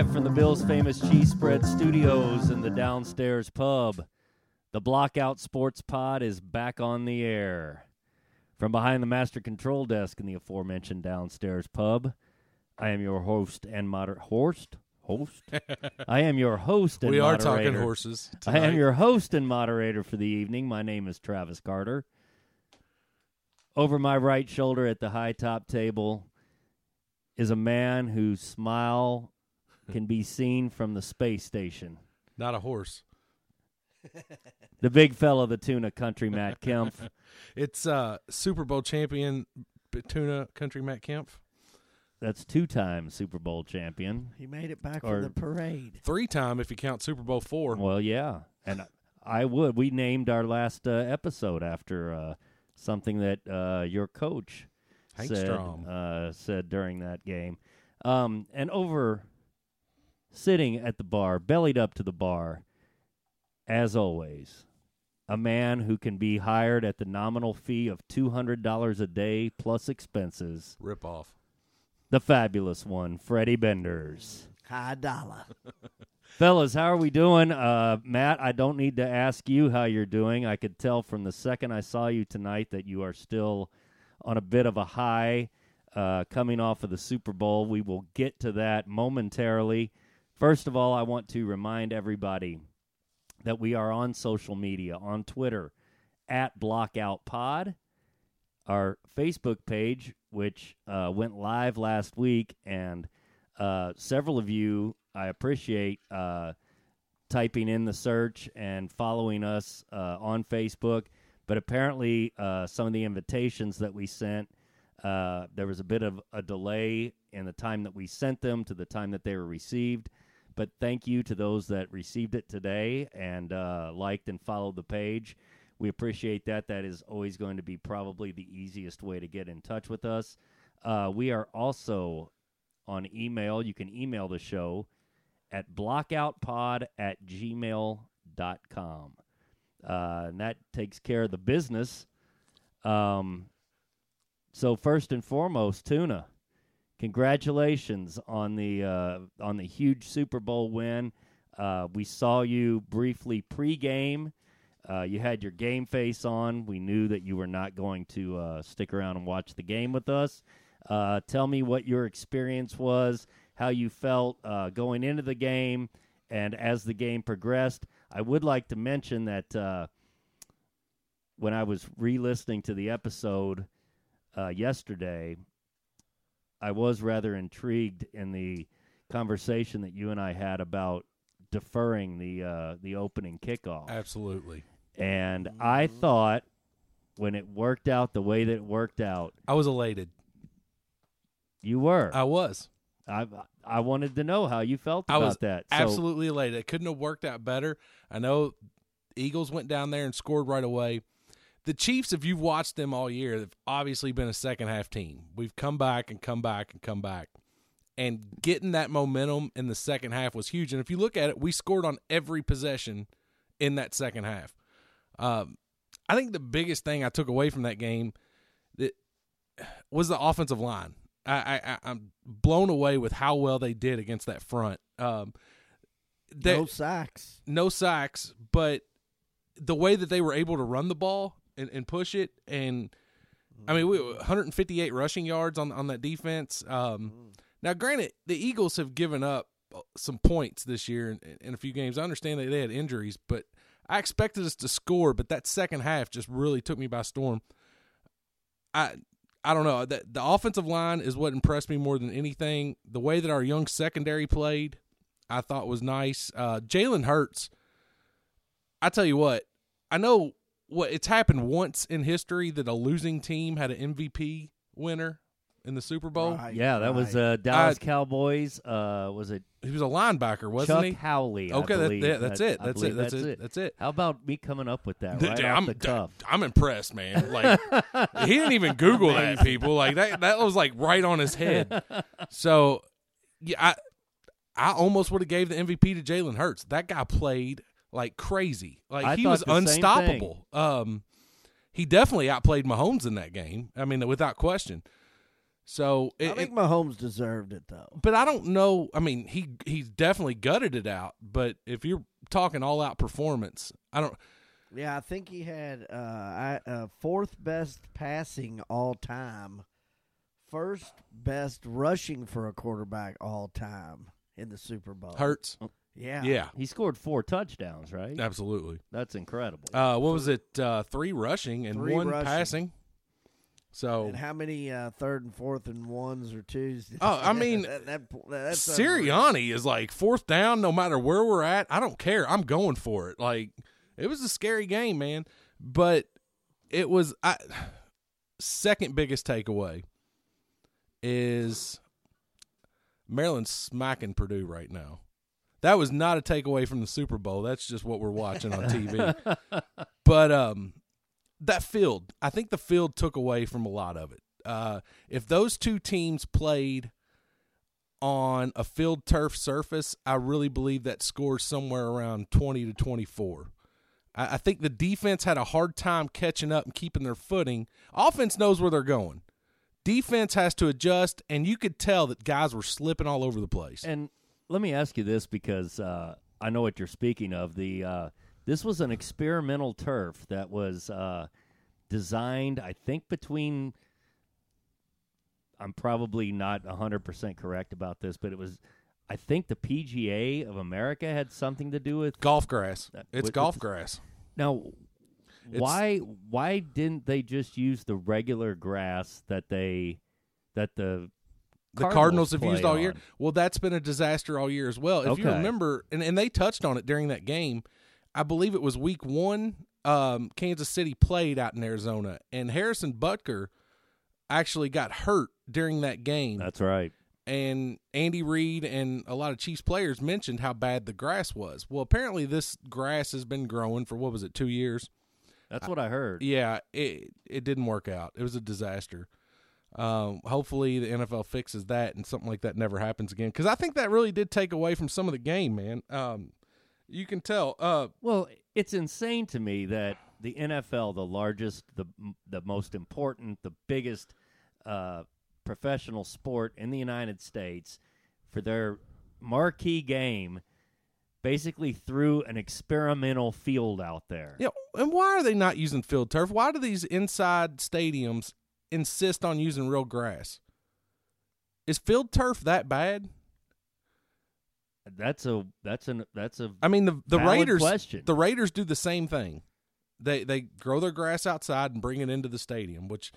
Live from the Bills Famous Cheese Spread Studios in the downstairs pub, the Blockout Sports Pod is back on the air. From behind the master control desk in the aforementioned downstairs pub, I am your host and moder host host. I am your host and we are talking horses. I am your host and moderator for the evening. My name is Travis Carter. Over my right shoulder at the high top table is a man whose smile can be seen from the space station. not a horse. The big fella, the tuna country Matt Kemp. It's uh Super Bowl champion B- Tuna Country Matt Kemp. That's two time Super Bowl champion. He made it back Or- from the parade. Three time if you count Super Bowl four. Well, yeah. And I would. We named our last uh, episode after uh, something that uh, your coach Hank said, Stram. uh, said during that game. Um, and over sitting at the bar, bellied up to the bar, as always, a man who can be hired at the nominal fee of $200 a day plus expenses, Rip off. the fabulous one, Freddie Benders. High dollar. Fellas, how are we doing? Uh, Matt, I don't need to ask you how you're doing. I could tell from the second I saw you tonight that you are still on a bit of a high uh, coming off of the Super Bowl. We will get to that momentarily. First of all, I want to remind everybody that we are on social media on Twitter at BlockoutPod, our Facebook page, which uh, went live last week, and uh, several of you I appreciate uh, typing in the search and following us uh, on Facebook. But apparently, uh, some of the invitations that we sent, uh, there was a bit of a delay in the time that we sent them to the time that they were received. But thank you to those that received it today and uh, liked and followed the page. We appreciate that. That is always going to be probably the easiest way to get in touch with us. Uh, we are also on email. You can email the show at blockoutpod at gmail.com. Uh, and that takes care of the business. Um, so first and foremost, Tuna, congratulations on the uh, on the huge Super Bowl win. Uh, we saw you briefly pregame. Uh, you had your game face on. We knew that you were not going to uh, stick around and watch the game with us. Uh, tell me what your experience was, how you felt uh, going into the game, and as the game progressed. I would like to mention that when I was re listening to the episode yesterday, I was rather intrigued in the conversation that you and I had about deferring the uh, the opening kickoff. Absolutely. And I thought when it worked out the way that it worked out, I was elated. you were. I was. I I wanted to know how you felt I about was that. So, absolutely elated. It couldn't have worked out better. I know Eagles went down there and scored right away. The Chiefs, if you've watched them all year, have obviously been a second half team. We've come back and come back and come back. And getting that momentum in the second half was huge. And if you look at it, we scored on every possession in that second half. Um, I think the biggest thing I took away from that game that was the offensive line. I, I, I- I'm blown away with how well they did against that front. Um, they, no sacks. no sacks, but the way that they were able to run the ball and, and push it, and I mean, we 158 rushing yards on on that defense. Um, now, granted, the Eagles have given up some points this year in, in a few games. I understand that they had injuries, but I expected us to score. But that second half just really took me by storm. I I don't know. The, the offensive line is what impressed me more than anything. The way that our young secondary played, I thought was nice. Uh, Jalen Hurts, I tell you what, I know what it's happened once in history that a losing team had an MVP winner in the Super Bowl. Right, yeah, that was right. uh, Dallas Cowboys. Uh, was it He was a linebacker, wasn't Chuck he? Howley? I Okay, that, believe. that's it. I That's it. That's, it. That's it. How about me coming up with that right I'm, off the cuff? I'm impressed, man. Like he didn't even Google that, people. Like that that was like right on his head. So yeah, I I almost would have gave the MVP to Jalen Hurts. That guy played like crazy. Like I he was unstoppable. Um he definitely outplayed Mahomes in that game. I mean, without question. So, it, I think it- Mahomes deserved it though. but I don't know. I mean, he he's definitely gutted it out. But if you're talking all out performance, I don't. Yeah, I think he had uh, I, uh, fourth best passing all time, first best rushing for a quarterback all time in the Super Bowl. Hurts. Yeah, Yeah, He scored four touchdowns, right? absolutely. That's incredible. Uh, what was it? Uh, three rushing and Three one rushing. passing. So And how many uh, third and fourth and ones or twos? Oh, I mean, that, that, that's unreal. Sirianni is like fourth down, no matter where we're at. I don't care. I'm going for it. Like it was a scary game, man. But it was I second biggest takeaway is Maryland's smacking Purdue right now. That was not a takeaway from the Super Bowl. That's just what we're watching on TV. but um that field, I think the field took away from a lot of it. Uh, if those two teams played on a field turf surface, I really believe that scores somewhere around 20 to 24. I, I think the defense had a hard time catching up and keeping their footing. Offense knows where they're going. Defense has to adjust, and you could tell that guys were slipping all over the place. And let me ask you this because uh, I know what you're speaking of. The uh, this was an experimental turf that was uh, designed, I think, between. I'm probably not 100% correct about this, but it was. I think the PGA of America had something to do with. golf grass. That- It's with- golf with- grass. Now, It's- why why didn't they just use the regular grass that they that the the Cardinals have used all year. on? Well, that's been a disaster all year as well. If you remember, and, and they touched on it during that game, I believe it was week one. Um, Kansas City played out in Arizona, and Harrison Butker actually got hurt during that game. That's right. and Andy Reid and a lot of Chiefs players mentioned how bad the grass was. Well, apparently this grass has been growing for what was it, two years? That's what I heard. Yeah, it it didn't work out. It was a disaster. Um, hopefully the NFL fixes that and something like that never happens again. Because I think that really did take away from some of the game, man. Um, you can tell. Uh, Well, it's insane to me that the NFL, the largest, the the most important, the biggest uh, professional sport in the United States, for their marquee game, basically threw an experimental field out there. yeah, and why are they not using field turf? Why do these inside stadiums insist on using real grass? Is field turf that bad? That's a that's an that's a I mean the the Raiders question. the Raiders do the same thing. They they grow their grass outside and bring it into the stadium, which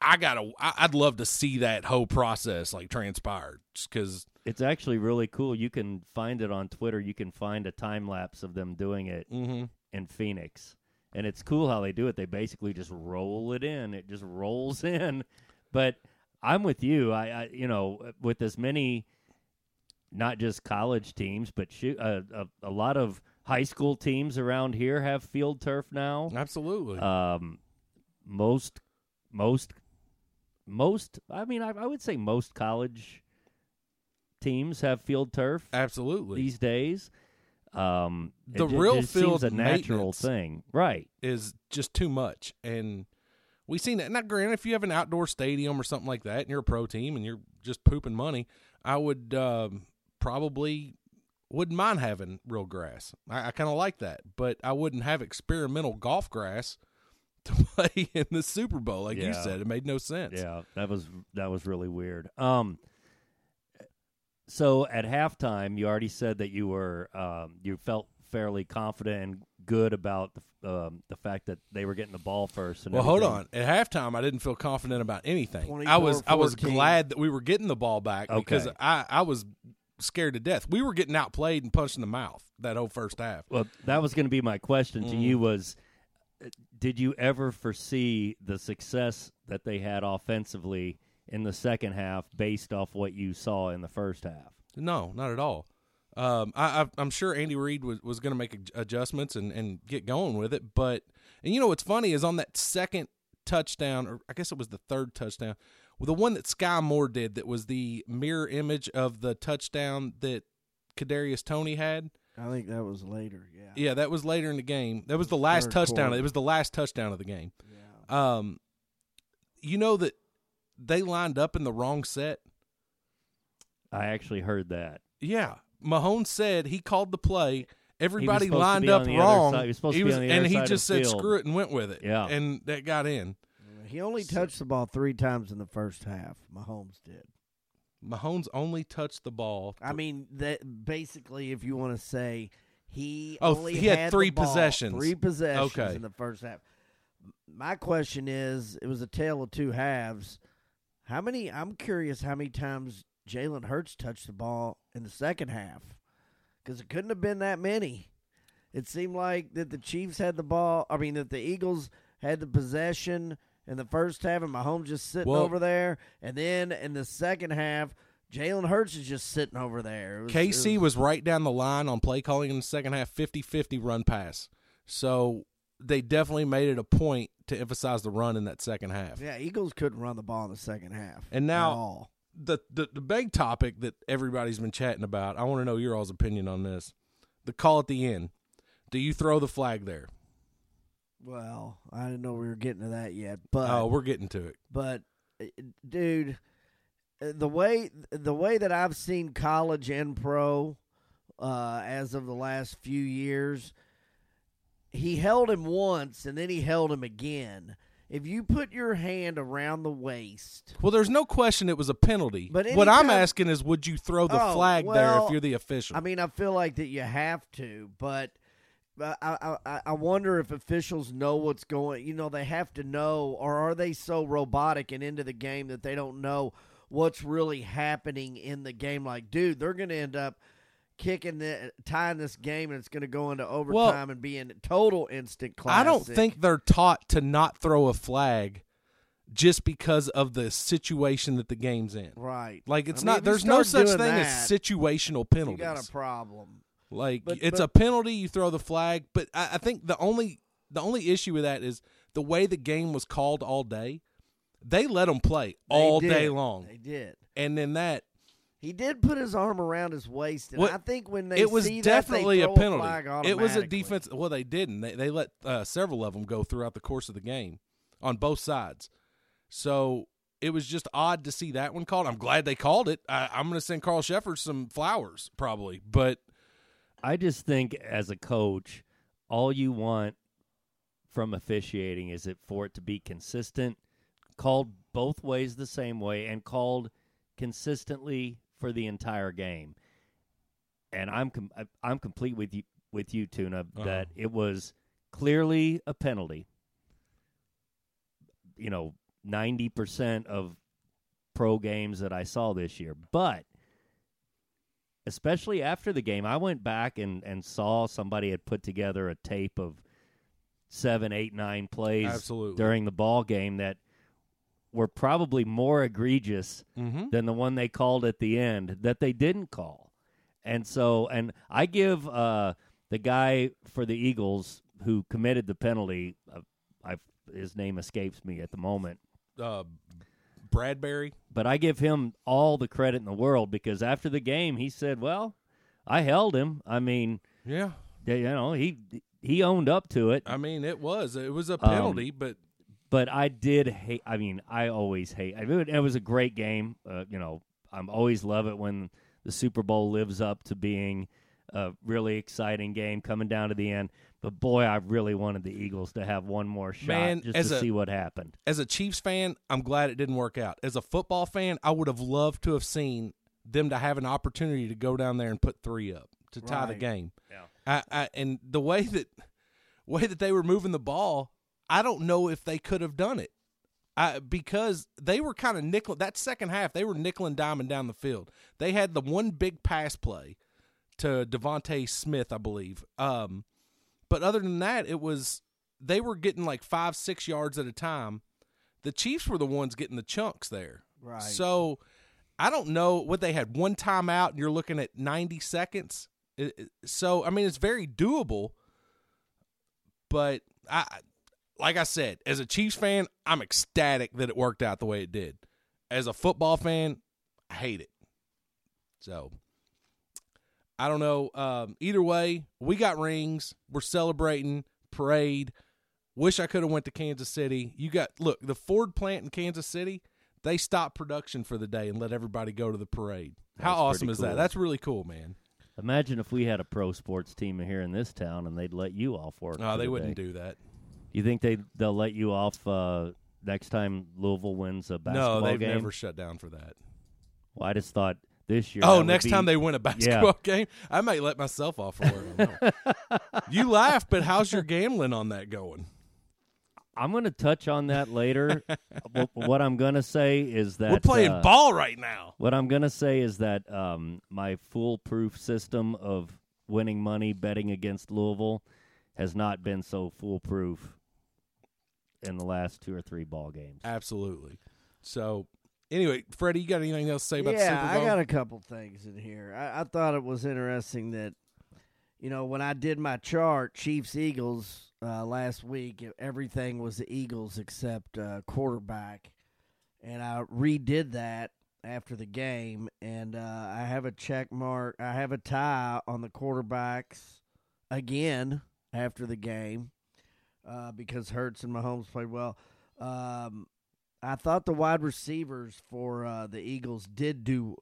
I gotta I, I'd love to see that whole process like transpired because it's actually really cool. You can find it on Twitter. You can find a time lapse of them doing it mm-hmm. in Phoenix. And it's cool how they do it. They basically just roll it in. It just rolls in. But I'm with you. I, I you know, with as many not just college teams, but shoot, uh, a, a lot of high school teams around here have field turf now. absolutely Um, most, most, most. I mean, I, I would say most college teams have field turf absolutely these days. Um, The ju- real just field seems a natural thing, right? is just too much and we've seen that. Now, granted, if you have an outdoor stadium or something like that, and you're a pro team and you're just pooping money, I would um, probably wouldn't mind having real grass. I, I kind of like that, but I wouldn't have experimental golf grass to play in the Super Bowl, like you said. It made no sense. Yeah, that was that was really weird. Um, so at halftime, you already said that you were um, you felt fairly confident and good about the um, the fact that they were getting the ball first. And Well, hold on. At halftime, I didn't feel confident about anything. I was I was glad that we were getting the ball back because I I was scared to death. We were getting outplayed and punched in the mouth that whole first half. Well, that was going to be my question to Mm. you was uh, did you ever foresee the success that they had offensively in the second half based off what you saw in the first half? No, not at all. Um, I, I, I'm sure Andy Reid was, was going to make adjustments and, and get going with it. But and you know what's funny is on that second touchdown, or I guess it was the third touchdown, well, the one that Skyy Moore did that was the mirror image of the touchdown that Kadarius Toney had. I think that was later. Yeah. Yeah, that was later in the game. That was the last Third touchdown. quarter. It was the last touchdown of the game. Yeah. Um, you know that they lined up in the wrong set? I actually heard that. Yeah. Mahone said he called the play. Everybody lined up wrong. he was supposed to be on the and he just said field. screw it and went with it. Yeah. And that got in. He only touched the ball three times in the first half. Mahomes did. Mahomes only touched the ball. I mean, that basically, if you want to say he Oh, only he had the three ball, possessions. three possessions Okay. in the first half. My question is, it was a tale of two halves. How many? I'm curious how many times Jalen Hurts touched the ball in the second half, because it couldn't have been that many. It seemed like that the Chiefs had the ball. I mean, that the Eagles had the possession in the first half, and Mahomes just sitting Well- over there. And then in the second half, Jalen Hurts is just sitting over there. Was- KC it was right down the line on play calling in the second half 50-50 run pass. So they definitely made it a point to emphasize the run in that second half. Yeah, Eagles couldn't run the ball in the second half. And now- the, the the big topic that everybody's been chatting about. I want to know your all's opinion on this. The call at the end. Do you throw the flag there? Well, I didn't know we were getting to that yet, but oh, we're getting to it. but uh, dude, uh, the way the way that I've seen college and pro uh, as of the last few years, he held him once and then he held him again. If you put your hand around the waist, Well, there's no question it was a penalty. But what I'm asking is, would you throw the Oh, flag there if you're the official? I mean, I feel like that you have to, but but I, I I wonder if officials know what's going. You know, they have to know, or are they so robotic and into the game that they don't know what's really happening in the game? Like, dude, they're going to end up kicking the tying this game, and it's going to go into overtime and be in total instant classic. I don't think they're taught to not throw a flag just because of the situation that the game's in. right. Like it's I mean, not. There's no such thing that, as situational penalties. You got a problem. Like But- it's but- a penalty, you throw the flag. But I, I think the only the only issue with that is the way the game was called all day. They let them play all did. day long, They did. and then that He did put his arm around his waist, and What- I think when they it was see definitely that, a they throw penalty. flag it was a defense. Well, they didn't. They they let uh, several of them go throughout the course of the game on both sides. So it was just odd to see that one called. I'm glad they called it. I, I'm going to send Carl Sheffer some flowers probably, but I just think as a coach, all you want from officiating is it for it to be consistent, called both ways the same way, and called consistently for the entire game. And I'm com- I'm complete with you with you, Tuna, Uh-huh. that it was clearly a penalty. You know, ninety percent of pro games that I saw this year, but especially after the game, I went back and, and saw somebody had put together a tape of seven, eight, nine plays Absolutely. during the ball game that were probably more egregious mm-hmm. than the one they called at the end that they didn't call. And so, and I give uh, the guy for the Eagles who committed the penalty, uh, I his name escapes me at the moment, uh, Bradberry. but I give him all the credit in the world because after the game he said, "Well, I held him. I mean, Yeah, you know, he he owned up to it, I mean it was it was a Um, penalty, but but I did hate. I mean, I always hate. I mean, it was a great game. Uh, you know, I'm always love it when the Super Bowl lives up to being a really exciting game coming down to the end. But boy, I really wanted the Eagles to have one more shot Man, just to a- see what happened. as a Chiefs fan, I'm glad it didn't work out. As a football fan, I would have loved to have seen them to have an opportunity to go down there and put three up to tie the game. Yeah. I, I, and the way that way that they were moving the ball, I don't know if they could have done it. I, because they were kind of nickel that second half, they were nickel and diming down the field. They had the one big pass play to DeVonta Smith, I believe. Um, but other than that, it was they were getting like five, six yards at a time. The Chiefs were the ones getting the chunks there. Right. So I don't know what they had one timeout, and you're looking at 90 seconds. So I mean, it's very doable. But I, like I said, as a Chiefs fan, I'm ecstatic that it worked out the way it did. As a football fan, I hate it. So I don't know. Um, either way, we got rings. We're celebrating parade. Wish I could have went to Kansas City. You got look the Ford plant in Kansas City. they stopped production for the day and let everybody go to the parade. How awesome is that? That's really cool, man. Imagine if we had a pro sports team here in this town and they'd let you off work. No, they the wouldn't day. do that. You think they they'll let you off uh, next time Louisville wins a basketball game? No, they've game? never shut down for that. Well, I just thought this year. Oh, next be- time they win a basketball game, I might let myself off for work. I don't know. you laugh, but how's your gambling on that going? I'm going to touch on that later. What I'm going to say is that We're playing uh, ball right now. What I'm going to say is that um, my foolproof system of winning money betting against Louisville has not been so foolproof in the last two or three ball games. Absolutely. So, anyway, Freddie, you got anything else to say about the yeah, Super Bowl? I got a couple things in here. I, I thought it was interesting that, you know, when I did my chart, Chiefs Eagles uh, last week, everything was the Eagles except uh, quarterback, and I redid that after the game, and uh, I have a check mark. I have a tie on the quarterbacks again after the game uh, because Hurts and Mahomes played well. Um, I thought the wide receivers for uh, the Eagles did do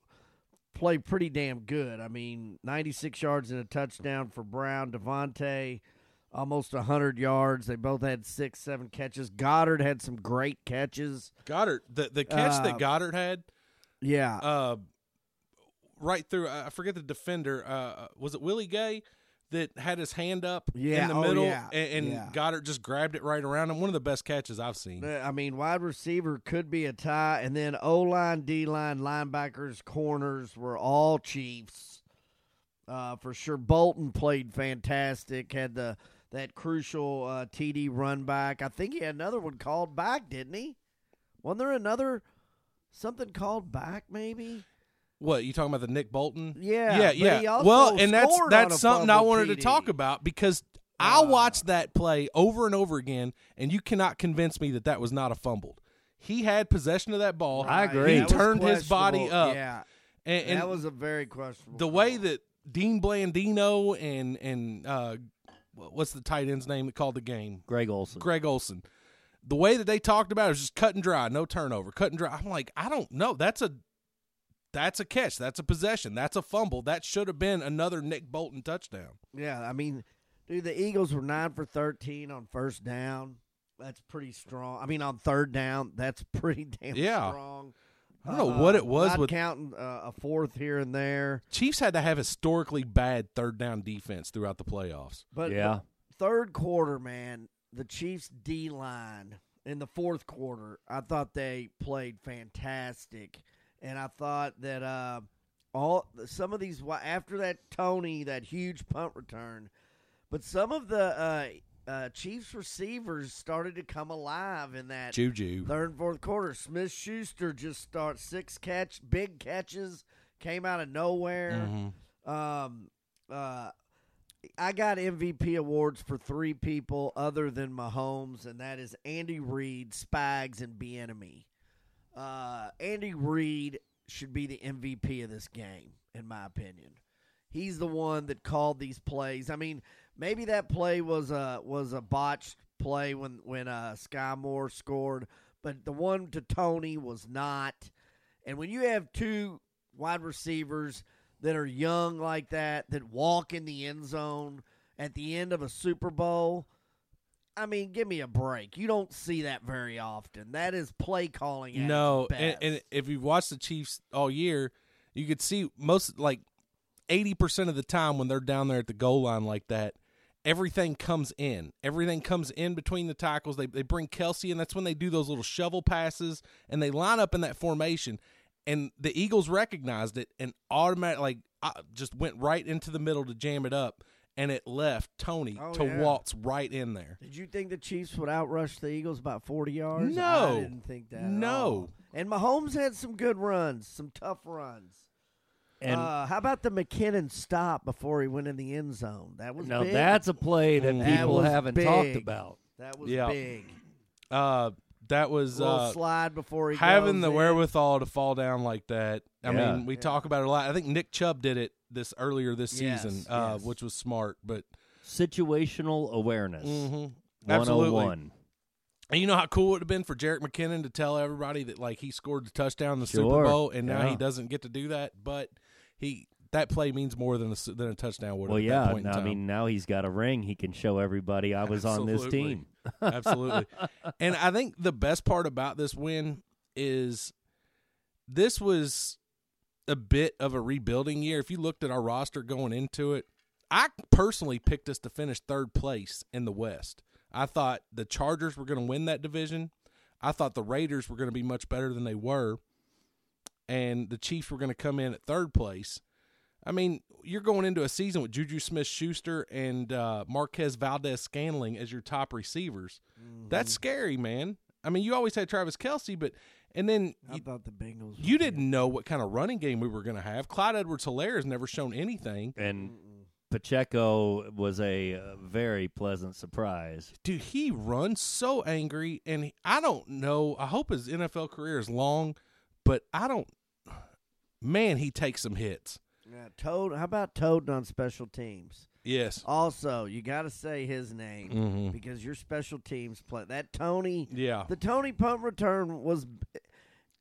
play pretty damn good. I mean, 96 yards and a touchdown for Brown, DeVonta almost 100 yards. They both had 6 7 catches. Goedert had some great catches. Goedert, the, the catch Uh, that Goedert had, Yeah. uh, right through, I forget the defender, uh, was it Willie Gay? That had his hand up Yeah, in the oh, middle, yeah, and, and yeah. Goedert just grabbed it right around him. One of the best catches I've seen. I mean, wide receiver could be a tie, and then O line, D line, linebackers, corners were all Chiefs uh, for sure. Bolton played fantastic. Had the that crucial uh, TD run back. I think he had another one called back, didn't he? Wasn't there another something called back? Maybe. What you talking about the Nick Bolton? Yeah, yeah, but yeah. he also well, and that's scored on a that's something I fumble wanted to talk about because I Uh. watched that play over and over again, and you cannot convince me that that was not a fumbled. He had possession of that ball. I agree. He that was turned his body up, Yeah, and, and that was a very questionable. the way that Dean Blandino and and uh, what's the tight end's name that called the game? Greg Olsen. Greg Olsen. The way that they talked about it was just cut and dry, no turnover, cut and dry. I'm like, I don't know. That's a that's a catch. That's a possession. That's a fumble. That should have been another Nick Bolton touchdown. Yeah, I mean, dude, the Eagles were nine for thirteen on first down. That's pretty strong. I mean, on third down, that's pretty damn Yeah. strong. I don't know what it was not with counting uh, a fourth here and there, Chiefs had to have historically bad third down defense throughout the playoffs. but yeah. third quarter, man, the Chiefs D line in the fourth quarter, I thought they played fantastic, and I thought that uh, all some of these after that Toney that huge punt return, but some of the uh, uh, Chiefs receivers started to come alive in that Juju. third and fourth quarter. Smith Schuster just start six catch big catches came out of nowhere. Mhm. Um, uh, I got MVP awards for three people other than Mahomes, and that is Andy Reid, Spags, and Bieniemy. Uh, Andy Reid should be the MVP of this game, in my opinion. He's the one that called these plays. I mean, maybe that play was a was a botched play when when uh, Skyy Moore scored, but the one to Toney was not. And when you have two wide receivers that are young like that, that walk in the end zone at the end of a Super Bowl, I mean, give me a break. You don't see that very often. That is play calling. At No, its and, and if you've watched the Chiefs all year, you could see most like eighty percent of the time when they're down there at the goal line like that, everything comes in. Everything comes in between the tackles. They they bring Kelce, and that's when they do those little shovel passes, and they line up in that formation. And the Eagles recognized it and automatic like I just went right into the middle to jam it up, and it left Toney Oh, to yeah. waltz right in there. Did you think the Chiefs would outrush the Eagles about 40 yards? No. I didn't think that. at No. all. And Mahomes had some good runs, some tough runs. And uh, how about the McKinnon stop before he went in the end zone? That was now big. that's a play that Mm. That people haven't talked about. that was Yeah. big. Uh, that was little uh, slide before he having goes the in. wherewithal to fall down like that. I Yeah. mean, we talk about it a lot. I think Nick Chubb did it this earlier this Yes, season, uh, yes. which was smart. But Situational awareness. mhm. 101. absolutely, And you know how cool it would have been for Jerick McKinnon to tell everybody that like he scored the touchdown in the Super Bowl, and now Yeah. he doesn't get to do that. But he that play means more than a s- than a touchdown would. Well, at yeah. that point in now, I mean, now he's got a ring. He can show everybody I was on this team. Absolutely. and I think the best part about this win is this was a bit of a rebuilding year. If you looked at our roster going into it, I personally picked us to finish third place in the West. I thought the Chargers were going to win that division. I thought the Raiders were going to be much better than they were. And the Chiefs were going to come in at third place. I mean, you're going into a season with Juju Smith Schuster and uh, Marquez Valdes Scantling as your top receivers. That's scary, man. I mean, you always had Travis Kelce, but and then I you, thought the Bengals. you didn't know what kind of running game we were going to have. Clyde Edwards Hilaire has never shown anything. And Pacheco was a uh, very pleasant surprise. Dude, he runs so angry, and he- I don't know. I hope his NFL career is long, but I don't. Man, he takes some hits. Yeah, Toub. How about Toub on special teams? Yes. Also, you got to say his name Mhm. because your special teams play that Toney. Yeah. The Toney punt return was,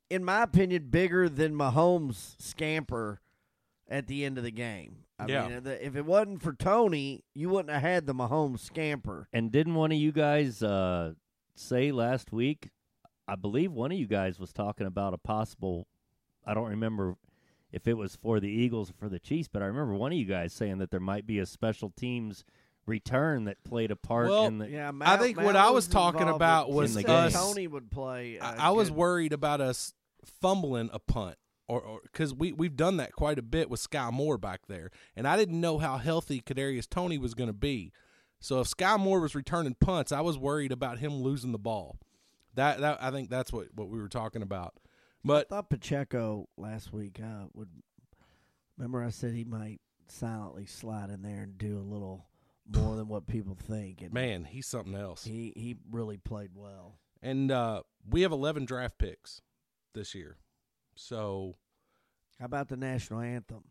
in my opinion, bigger than Mahomes' scamper at the end of the game. I Yeah. mean, if it wasn't for Toney, you wouldn't have had the Mahomes scamper. And didn't one of you guys uh, say last week? I believe one of you guys was talking about a possible. I don't remember if it was for the Eagles or for the Chiefs, but I remember one of you guys saying that there might be a special teams return that played a part Well, in the. Yeah, I think what I was talking about was said us- Toney would play. uh, I, I was worried about us fumbling a punt, or because we we've done that quite a bit with Skyy Moore back there, and I didn't know how healthy Kadarius Toney was going to be. So if Skyy Moore was returning punts, I was worried about him losing the ball. That that I think that's what what we were talking about. I thought Pacheco last week uh, would. Remember, I said he might silently slide in there and do a little more than what people think. And man, he's something else. he he really played well. And uh, we have 11 draft picks this year. So How about the national anthem?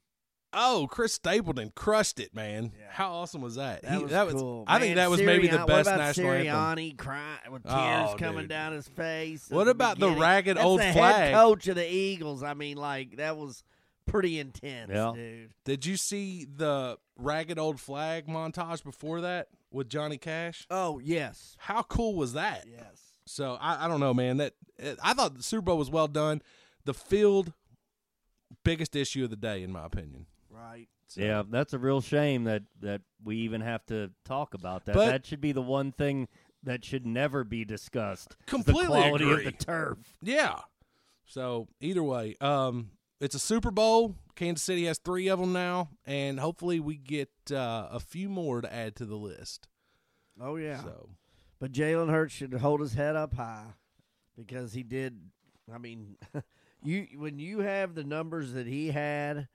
Oh, Chris Stapleton crushed it, man! Yeah. How awesome was that? That He- was that cool. I think that was maybe the best what about national anthem. Sirianni crying with oh, tears Oh, coming dude. down his face. What about the beginning? ragged That's old the flag? Head coach of the Eagles. I mean, like that was pretty intense, Yeah. dude. Did you see the ragged old flag montage before that with Johnny Cash? Oh yes, How cool was that? yes. So I, I don't know, man. That I thought the Super Bowl was well done. The field, biggest issue of the day, in my opinion. Right. So- Yeah, that's a real shame that that we even have to talk about that. But- that should be the one thing that should never be discussed. Completely the quality agree. of the turf. Yeah. So either way, um, it's a Super Bowl. Kansas City has three of them now, and hopefully we get uh, a few more to add to the list. Oh yeah. So But Jalen Hurts should hold his head up high because he did. I mean, you when you have the numbers that he had,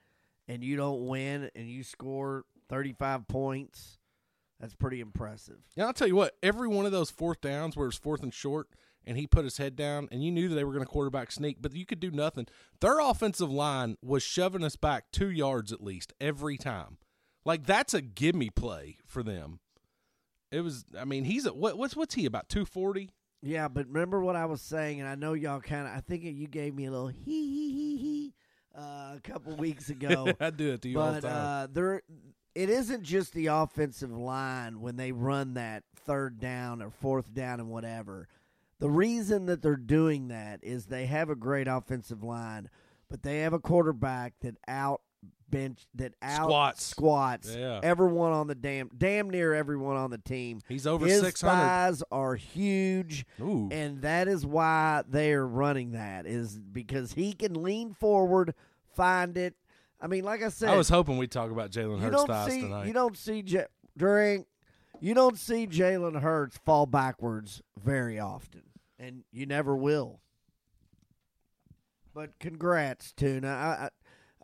and you don't win, and you score thirty five points, that's pretty impressive. yeah, I'll tell you what. Every one of those fourth downs where it's fourth and short, and he put his head down, and you knew that they were going to quarterback sneak, but you could do nothing. Their offensive line was shoving us back two yards at least every time. Like that's a gimme play for them. It was. I mean, he's a what, what's what's he about two forty? Yeah, but remember what I was saying, and I know y'all kind of. I think you gave me a little hee hee hee hee uh, a couple weeks ago. I do it to you all the but time. uh, there, it isn't just the offensive line when they run that third down or fourth down and whatever. The reason that they're doing that is they have a great offensive line, but they have a quarterback that out bench that out Squats. squats Yeah. everyone on the damn damn near everyone on the team. He's over six hundred. thighs are huge Ooh, and that is why they're running that is because he can lean forward, find it. I mean, like I said, I was hoping we'd talk about Jalen you Hurts don't thighs see tonight. you don't see J- during you don't see Jalen Hurts fall backwards very often, and you never will. But congrats, Tuna. I, I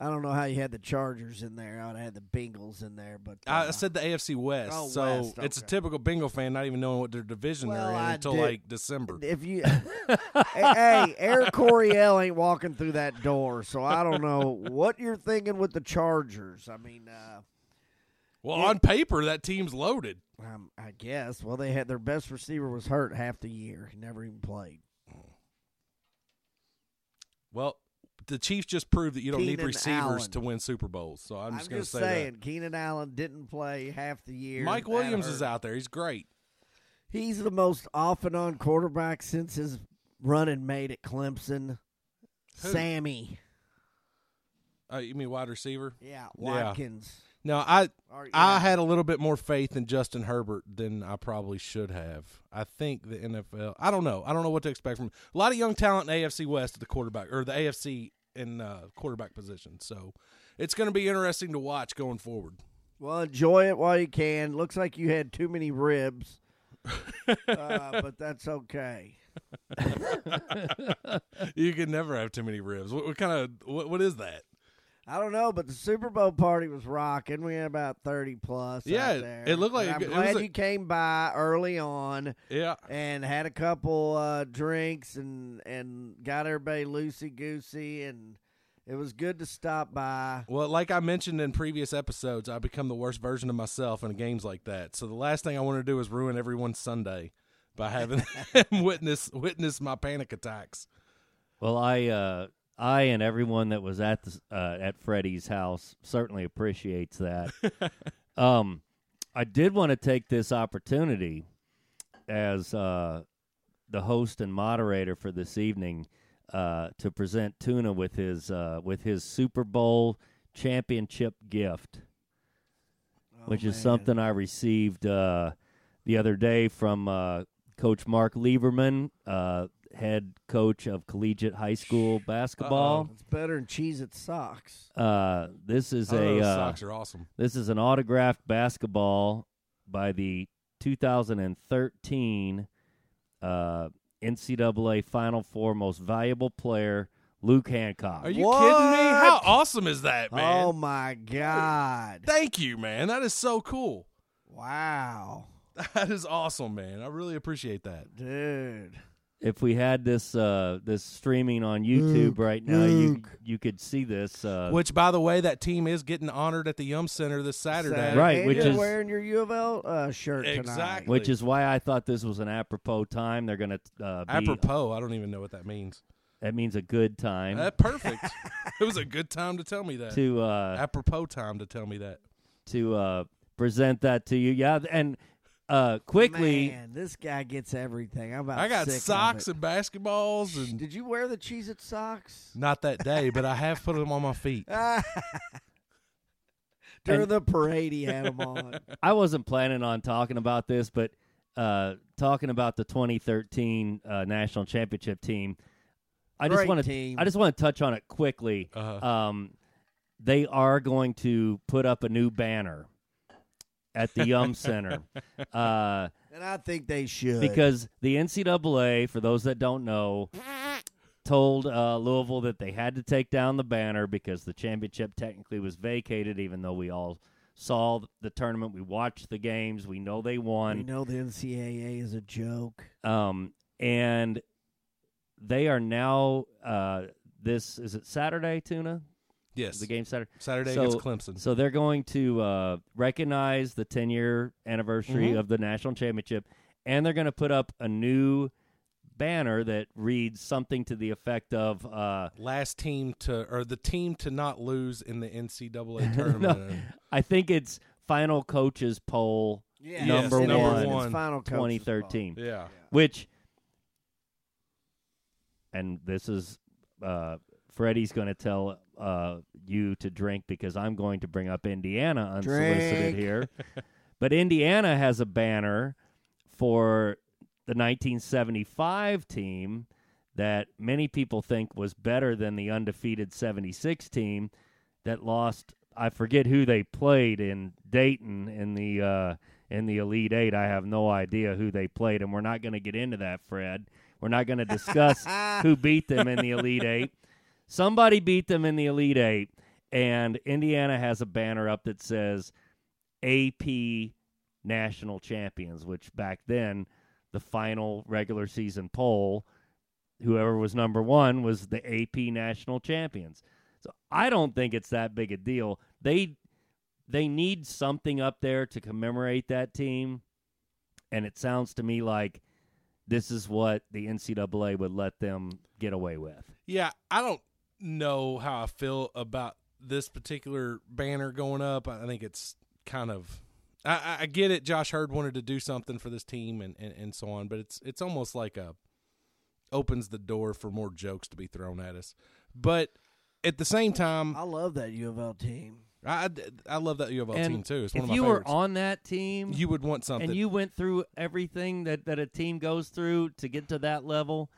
I don't know how you had the Chargers in there. I would have had the Bengals in there, but I uh, said the AFC West, Oh, so West, it's a typical bingo fan not even knowing what their division Well, they're in I until did- like December. if you hey Air Coryell ain't walking through that door so i don't know what you're thinking with the chargers i mean uh Well, on paper, that team's loaded. Um, I guess. Well, they had their best receiver was hurt half the year. He never even played. Well, the Chiefs just proved that you don't need receivers Allen. to win Super Bowls. So I'm just going to just say saying, Keenan Allen didn't play half the year. Mike Williams is out there. He's great. He's the most off and on quarterback since his running mate at Clemson. Who? Sammy. Uh, you mean wide receiver? Yeah, Yeah. Watkins. No, I Or- I had a little bit more faith in Justin Herbert than I probably should have. I think the NFL. I don't know. I don't know what to expect from a lot of young talent in AFC West at the quarterback or the AFC in uh, quarterback position. So it's going to be interesting to watch going forward. Well, enjoy it while you can. Looks like you had too many ribs, uh, but that's okay. you can never have too many ribs. What, what kind of what, what is that? I don't know, but the Super Bowl party was rocking. We had about thirty plus. Yeah, out it- there. it looked like And a I'm it glad was a- you came by early on Yeah, and had a couple uh, drinks and and got everybody loosey goosey, and it was good to stop by. Well, like I mentioned in previous episodes, I become the worst version of myself in games like that. So the last thing I want to do is ruin everyone's Sunday by having them witness witness my panic attacks. Well, I uh, I and everyone that was at the uh, at Freddie's house certainly appreciates that. um, I did want to take this opportunity as uh, the host and moderator for this evening uh, to present Tuna with his uh, with his Super Bowl championship gift, Oh, which is something I received uh, the other day from uh, Coach Mark Lieberman, uh, head coach of collegiate high school basketball. It's better than cheese at socks. Uh, this is Oh, a uh, socks are awesome. this is an autographed basketball by the 2013 uh, NCAA Final Four most valuable player, Luke Hancock. Are you kidding me? How awesome is that, man? Oh my god! Thank you, man. That is so cool. Wow, That is awesome, man. I really appreciate that. dude. If we had this uh, this streaming on YouTube Luke, right now, you Luke. you could see this. Uh, Which, by the way, that team is getting honored at the Yum Center this Saturday. Right, And which you're is- wearing your U of L uh, shirt tonight. Exactly. which is why I thought this was an apropos time. They're going to uh, Apropos, I don't even know what that means. that means a good time Uh, perfect. it was a good time to tell me that. to uh, Apropos time to tell me that. to uh, present that to you. Yeah, and uh, quickly, Man, this guy gets everything. I'm about I got sick of socks it. and basketballs and Did you wear the cheese at socks? not that day, but I have put them on my feet. During And- the parade, he had them on. I wasn't planning on talking about this, but uh, talking about the 2013 uh, national championship team, I just Great want to team. I just want to touch on it quickly. Uh-huh. Um, they are going to put up a new banner at the Yum Center. Uh, and I think they should. because the NCAA, for those that don't know, told uh, Louisville that they had to take down the banner because the championship technically was vacated, even though we all saw the tournament, we watched the games, we know they won. we know the NCAA is a joke. um, and they are now. Uh, this is it Saturday, Tuna? Yes. The game Saturday. Saturday So- against Clemson. So they're going to uh, recognize the 10 year anniversary Mhm. of the national championship, and they're going to put up a new banner that reads something to the effect of uh, Last team to, or the team to not lose in the NCAA tournament. I think it's final coaches poll Yeah, Number it is. one. It's final coaches 2013, Yeah. which, and this is uh, Freddie's going to tell uh, you to drink because I'm going to bring up Indiana unsolicited Drink. here. but Indiana has a banner for the 1975 team that many people think was better than the undefeated 76 team that lost. I forget who they played in Dayton in the uh, in the Elite Eight. I have no idea who they played, and we're not going to get into that, Fred. We're not going to discuss who beat them in the Elite Eight. Somebody beat them in the Elite Eight, and Indiana has a banner up that says AP National Champions, which back then, the final regular season poll, whoever was number one was the AP National Champions. So I don't think it's that big a deal. They they need something up there to commemorate that team, and it sounds to me like this is what the NCAA would let them get away with. Yeah, I don't know how I feel about this particular banner going up. I think it's kind of. I, I get it. Josh Heird wanted to do something for this team and, and, and so on, but it's it's almost like a opens the door for more jokes to be thrown at us. But at the same time, I love that U of L team. I, I, I love that U of L And team too. It's one if of my If you favorites. were on that team, you would want something. and you went through everything that, that a team goes through to get to that level,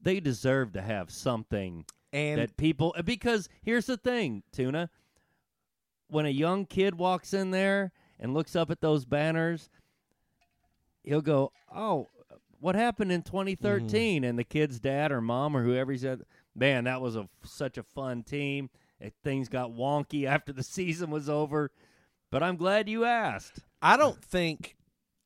they deserve to have something and that people because here's the thing, Tuna. When a young kid walks in there and looks up at those banners, he'll go, "Oh, what happened in 2013?" And the kid's dad or mom or whoever he said, "Man, that was a such a fun team. Eh, Things got wonky after the season was over." But I'm glad you asked. I don't think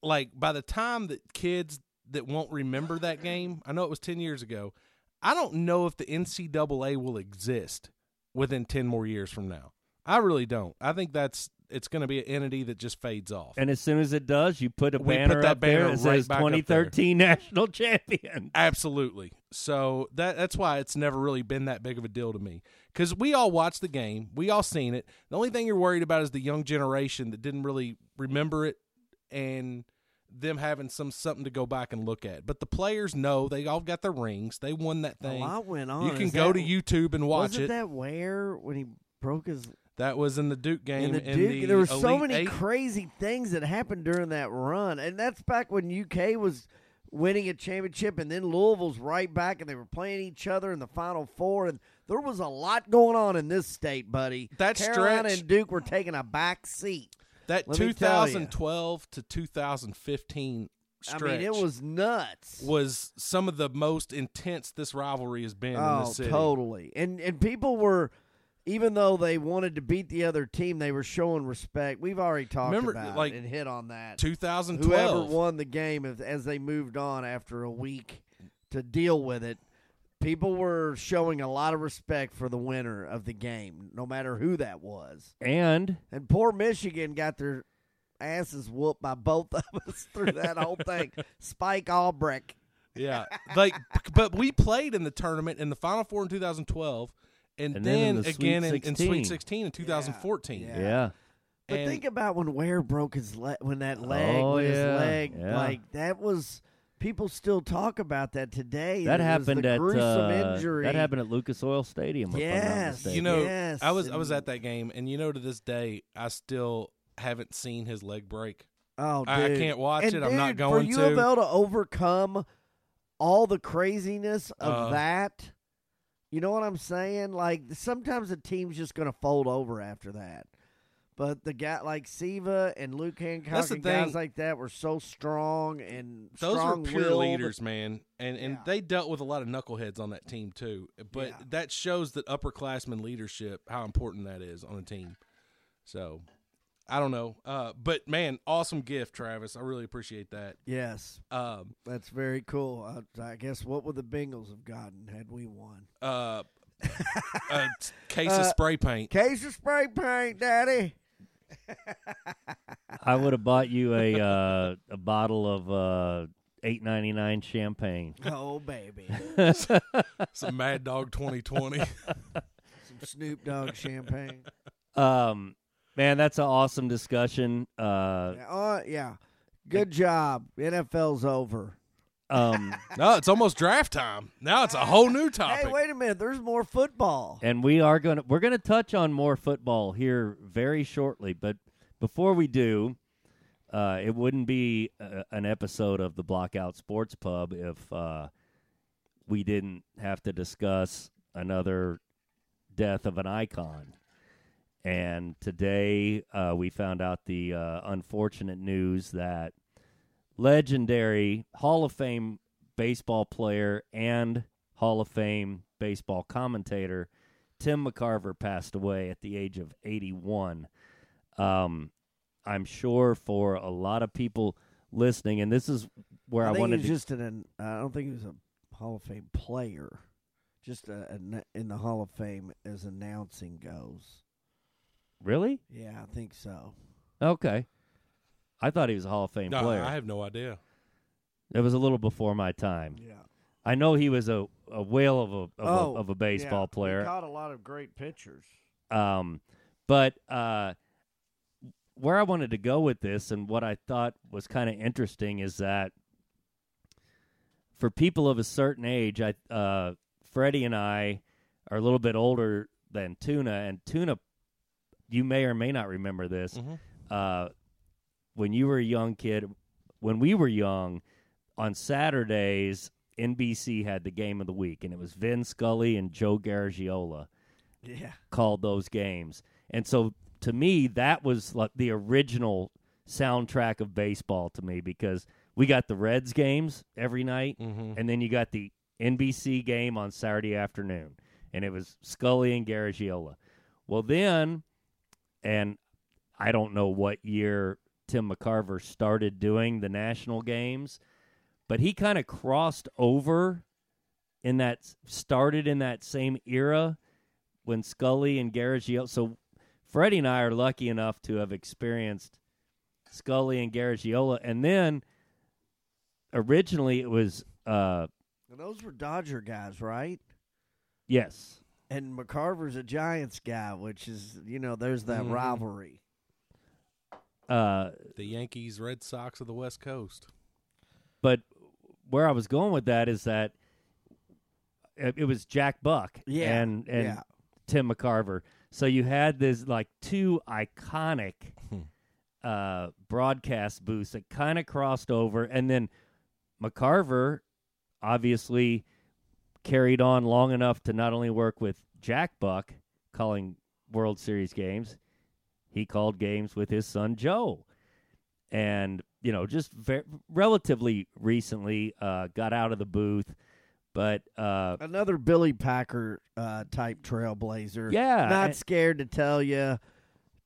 like by the time that kids that won't remember that game, I know it was ten years ago. I don't know if the NCAA will exist within ten more years from now. I really don't. I think that's it's going to be an entity that just fades off. And as soon as it does, you put a We put banner that up there banner that right says back there. 2013 national champion. Absolutely. So that that's why it's never really been that big of a deal to me. Because we all watched the game, we all seen it. The only thing you're worried about is the young generation that didn't really remember it and them having some something to go back and look at. But the players know they all got their rings. They won that thing. A lot went on. you can Is go that- to YouTube and watch Wasn't it. that where when he broke his That was in the Duke game. in the Duke? the there were so many Eight. crazy things that happened during that run, and that's back when UK was winning a championship, and then Louisville's right back, and they were playing each other in the Final Four, and there was a lot going on in this state, buddy. That Carolina stretch- and Duke were taking a back seat. That let me tell ya. 2012 to 2015 stretch. I mean, it was nuts. was some of the most intense this rivalry has been in oh, the city. totally. And and people were. Even though they wanted to beat the other team, they were showing respect. We've already talked Remember, about like, and hit on that. 2012. whoever won the game as, as they moved on after a week to deal with it people were showing a lot of respect for the winner of the game no matter who that was And and poor michigan got their asses whooped by both of us through that whole thing spike albrecht Yeah, like, but we played in the tournament in the Final Four in 2012, and, And then in then, the again Sweet in, in 16. Sweet 16 in 2014. Yeah. yeah. but And- think about when ware broke his leg when that leg Oh, when his leg yeah. like that was people still talk about that today That It was happened the at gruesome uh, injury that happened at Lucas Oil Stadium. I'm Yes. You know, Yes, I was I was at that game, and you know, to this day, I still haven't seen his leg break. Oh, I- I can't watch And it. I'm not dude, going for U of to. L to overcome all the craziness of Uh. that. You know what I'm saying? Like sometimes a team's just going to fold over after that. But the guy like Siva and Luke Hancock That's the and guys like that were so strong and Those were pure strong-willed. leaders, man, and and Yeah. they dealt with a lot of knuckleheads on that team too. But Yeah. that shows that upperclassmen leadership, how important that is on a team. So, I don't know, uh, but man, awesome gift, Travis. I really appreciate that. Yes, Um, that's very cool. I, I guess what would the Bengals have gotten had we won? uh, a case of Uh, spray paint. Case of spray paint, Daddy. I would have bought you a uh, a bottle of uh, eight ninety nine champagne. Oh baby, Some Mad Dog 2020. some Snoop Dogg champagne. um, man, that's an awesome discussion. Uh, Yeah, uh, yeah. Good job. NFL's over. Um, no, it's almost draft time. Now it's a whole new topic. Hey, wait a minute. There's more football. and we are gonna we're gonna touch on more football here very shortly. But before we do, uh, it wouldn't be uh, an episode of the Blockout Sports Pub if uh, we didn't have to discuss another death of an icon. And today uh, we found out the uh, unfortunate news that legendary Hall of Fame baseball player and Hall of Fame baseball commentator Tim McCarver passed away at the age of 81. Um, I'm sure for a lot of people listening, and this is where I, I wanted to just an. an- I don't think he was a Hall of Fame player. Just a, a, in the Hall of Fame as announcing goes. Really? Yeah, I think so. Okay. I thought he was a Hall of Fame No, player. I have no idea. it was a little before my time. Yeah. I know he was a, a whale of a of, Oh, a of a baseball yeah. player. He caught a lot of great pitchers. Um, but uh, where I wanted to go with this and what I thought was kind of interesting is that for people of a certain age, I uh, Freddie and I are a little bit older than Tuna, and Tuna, you may or may not remember this. Mhm. Uh, when you were a young kid, when we were young, on Saturdays, NBC had the game of the week, and it was Vin Scully and Joe Garagiola Yeah. called those games. And so to me, that was like the original soundtrack of baseball to me because we got the Reds games every night, Mhm. and then you got the NBC game on Saturday afternoon, and it was Scully and Garagiola. Well, then, and I don't know what year Tim McCarver started doing the national games, but he kind of crossed over in that started in that same era when Scully and Garagiola. So Freddie and I are lucky enough to have experienced Scully and Garagiola, and then originally it was uh And those were Dodger guys, right? yes And McCarver's a Giants guy, which is you know there's that Mhm. rivalry. Uh The Yankees, Red Sox of the West Coast. but where I was going with that is that it, it was Jack Buck Yeah, and and yeah. Tim McCarver. So you had this like two iconic Hmm. uh, broadcast booths that kind of crossed over, and then McCarver obviously carried on long enough to not only work with Jack Buck calling World Series games, he called games with his son Joe, and you know just ve- relatively recently uh, got out of the booth, but uh, Another Billy Packer uh, type trailblazer. yeah, Not and- scared to tell you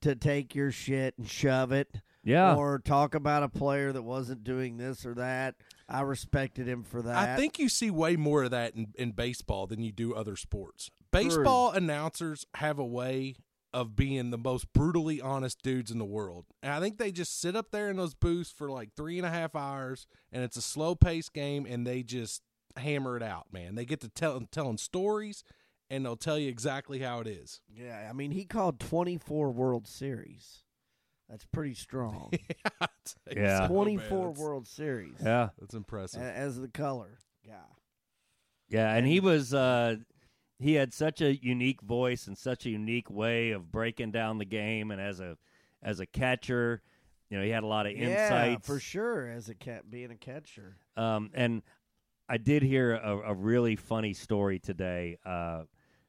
to take your shit and shove it, yeah. or talk about a player that wasn't doing this or that. I respected him for that. I think you see way more of that in, in baseball than you do other sports. Baseball announcers have a way of being the most brutally honest dudes in the world. And I think they just sit up there in those booths for like three and a half hours, and it's a slow paced game, and they just hammer it out, man. They get to tell telling stories, and they'll tell you exactly how it is. Yeah, I mean he called 24 World Series. That's pretty strong. Yeah. 24 World Series. yeah. That's impressive. As the color guy. Yeah, and he was uh he had such a unique voice and such a unique way of breaking down the game and as a as a catcher, you know, he had a lot of Yeah, insights. for sure. As a cat, being a catcher. Um and I did hear a, a really funny story today uh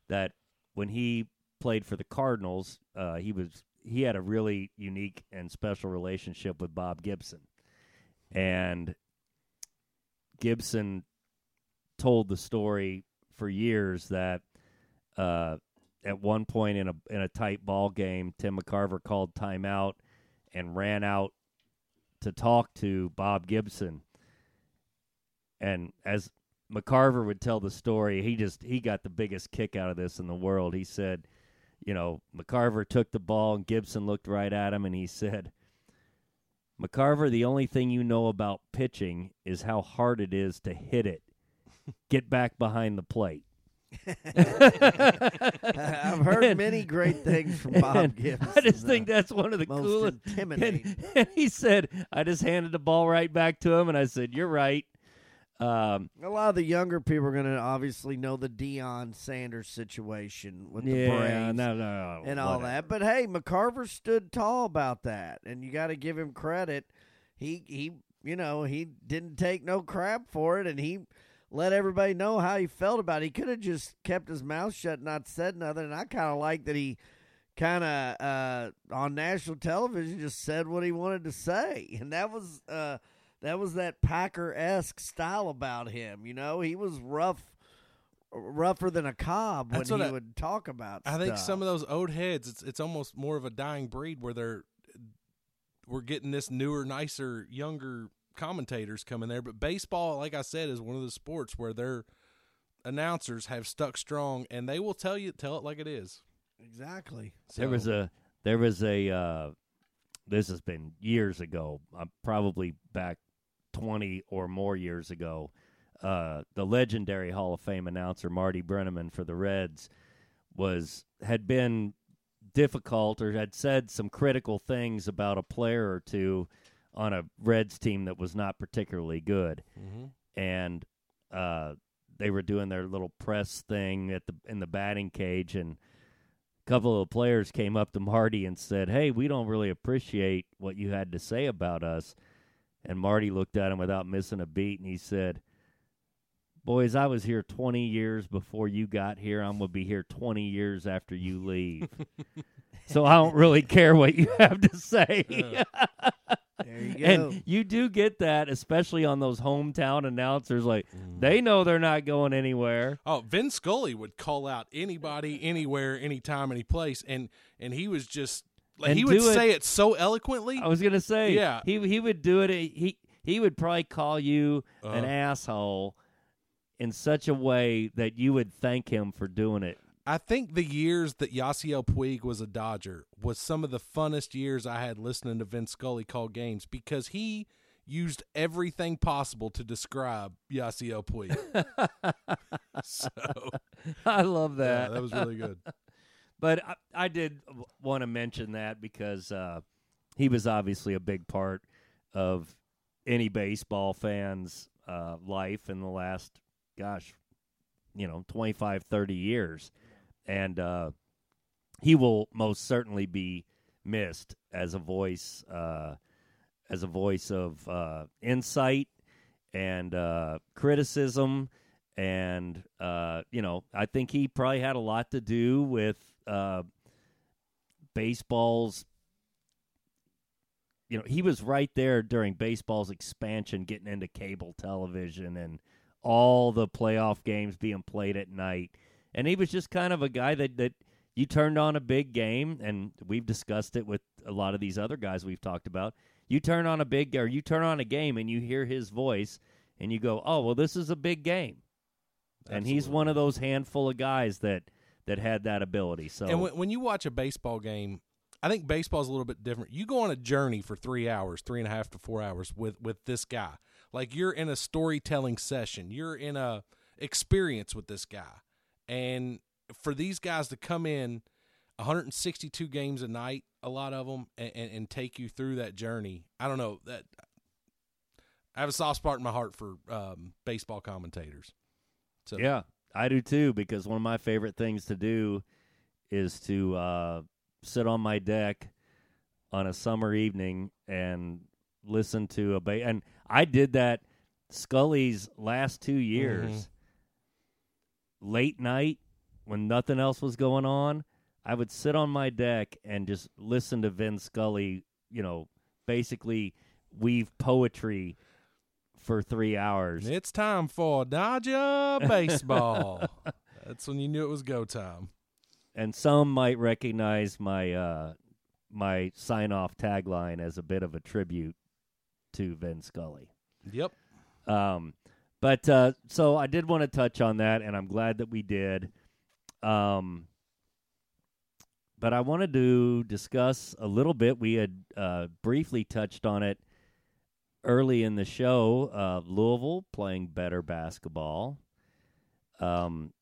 that when he played for the Cardinals, uh he was he had a really unique and special relationship with Bob Gibson. And Gibson told the story for years that uh, at one point in a in a tight ball game, Tim McCarver called timeout and ran out to talk to Bob Gibson. And as McCarver would tell the story, he just he got the biggest kick out of this in the world. He said, you know, McCarver took the ball and Gibson looked right at him and he said, McCarver, the only thing you know about pitching is how hard it is to hit it. Get back behind the plate. I've heard many great things from Bob And Gibson. I just uh, think that's one of the most coolest. intimidating. And, and he said, I just handed the ball right back to him, and I said, "You're right." Um, A lot of the younger people are going to obviously know the Deion Sanders situation with the yeah, Braves no, no, no, and all whatever. that. But hey, McCarver stood tall about that, and you got to give him credit. He he, you know, he didn't take no crap for it, and he let everybody know how he felt about it. He could have just kept his mouth shut, and not said nothing. And I kind of like that he kind of uh, on national television just said what he wanted to say, and that was uh, that was that Packer esque style about him. You know, he was rough. Rougher than a cob when That's he I- would talk about. I think some of those old heads, it's it's almost more of a dying breed where they're we're getting this newer, nicer, younger commentators coming there. But baseball, like I said, is one of the sports where their announcers have stuck strong and they will tell you tell it like it is. Exactly. There was a there was a. Uh, this has been years ago. Uh, probably back twenty or more years ago. Uh, the legendary Hall of Fame announcer Marty Brennaman for the Reds was had been difficult or had said some critical things about a player or two on a Reds team that was not particularly good, Mhm. and uh, they were doing their little press thing at the in the batting cage, and a couple of players came up to Marty and said, "Hey, we don't really appreciate what you had to say about us." And Marty looked at him without missing a beat, and he said. Boys, I was here 20 years before you got here. I'm going to be here 20 years after you leave. so I don't really care what you have to say. There you go. and you do get that, especially on those hometown announcers. Like, they know they're not going anywhere. Oh, Vin Scully would call out anybody, anywhere, anytime, any place, and and he was just like And he would it- say it so eloquently. I was going to say, Yeah. he, he would do it. He, he would probably call you an Uh-huh. asshole in such a way that you would thank him for doing it. I think the years that Yasiel Puig was a Dodger was some of the funnest years I had listening to Vince Scully call games because he used everything possible to describe Yasiel Puig. so I love yeah, that. that was really good. But I, I did want to mention that because uh, he was obviously a big part of any baseball fan's uh, life in the last, gosh, you know, 25, 30 years. And uh, he will most certainly be missed as a voice, uh, as a voice of uh, insight and uh, criticism. And, uh, you know, I think he probably had a lot to do with uh, baseball's you know he was right there during baseball's expansion getting into cable television and all the playoff games being played at night and he was just kind of a guy that that you turned on a big game and we've discussed it with a lot of these other guys we've talked about you turn on a big or you turn on a game and you hear his voice and you go oh well this is a big game and he's one of those handful of guys that that had that ability so And when, when you watch a baseball game, I think baseball's a little bit different. You go on a journey for three hours, three and a half to four hours with with this guy. Like you're in a storytelling session. You're in a experience with this guy, and for these guys to come in 162 games a night, a lot of them, and, and, and take you through that journey. I don't know that. I have a soft spot in my heart for um, baseball commentators. So Yeah, I do too because one of my favorite things to do is to uh, sit on my deck on a summer evening and listen to a ba- and I did that Scully's last 2 years. Late night when nothing else was going on, I would sit on my deck and just listen to Vin Scully, you know, basically weave poetry for 3 hours. It's time for Dodger baseball. That's when you knew it was go time. and some might recognize my uh, my sign off tagline as a bit of a tribute to Vin Scully. Yep. Um, but uh, so I did want to touch on that, and I'm glad that we did. Um, but I wanted to discuss a little bit. We had uh, briefly touched on it early in the show. Uh, Louisville playing better basketball. Um,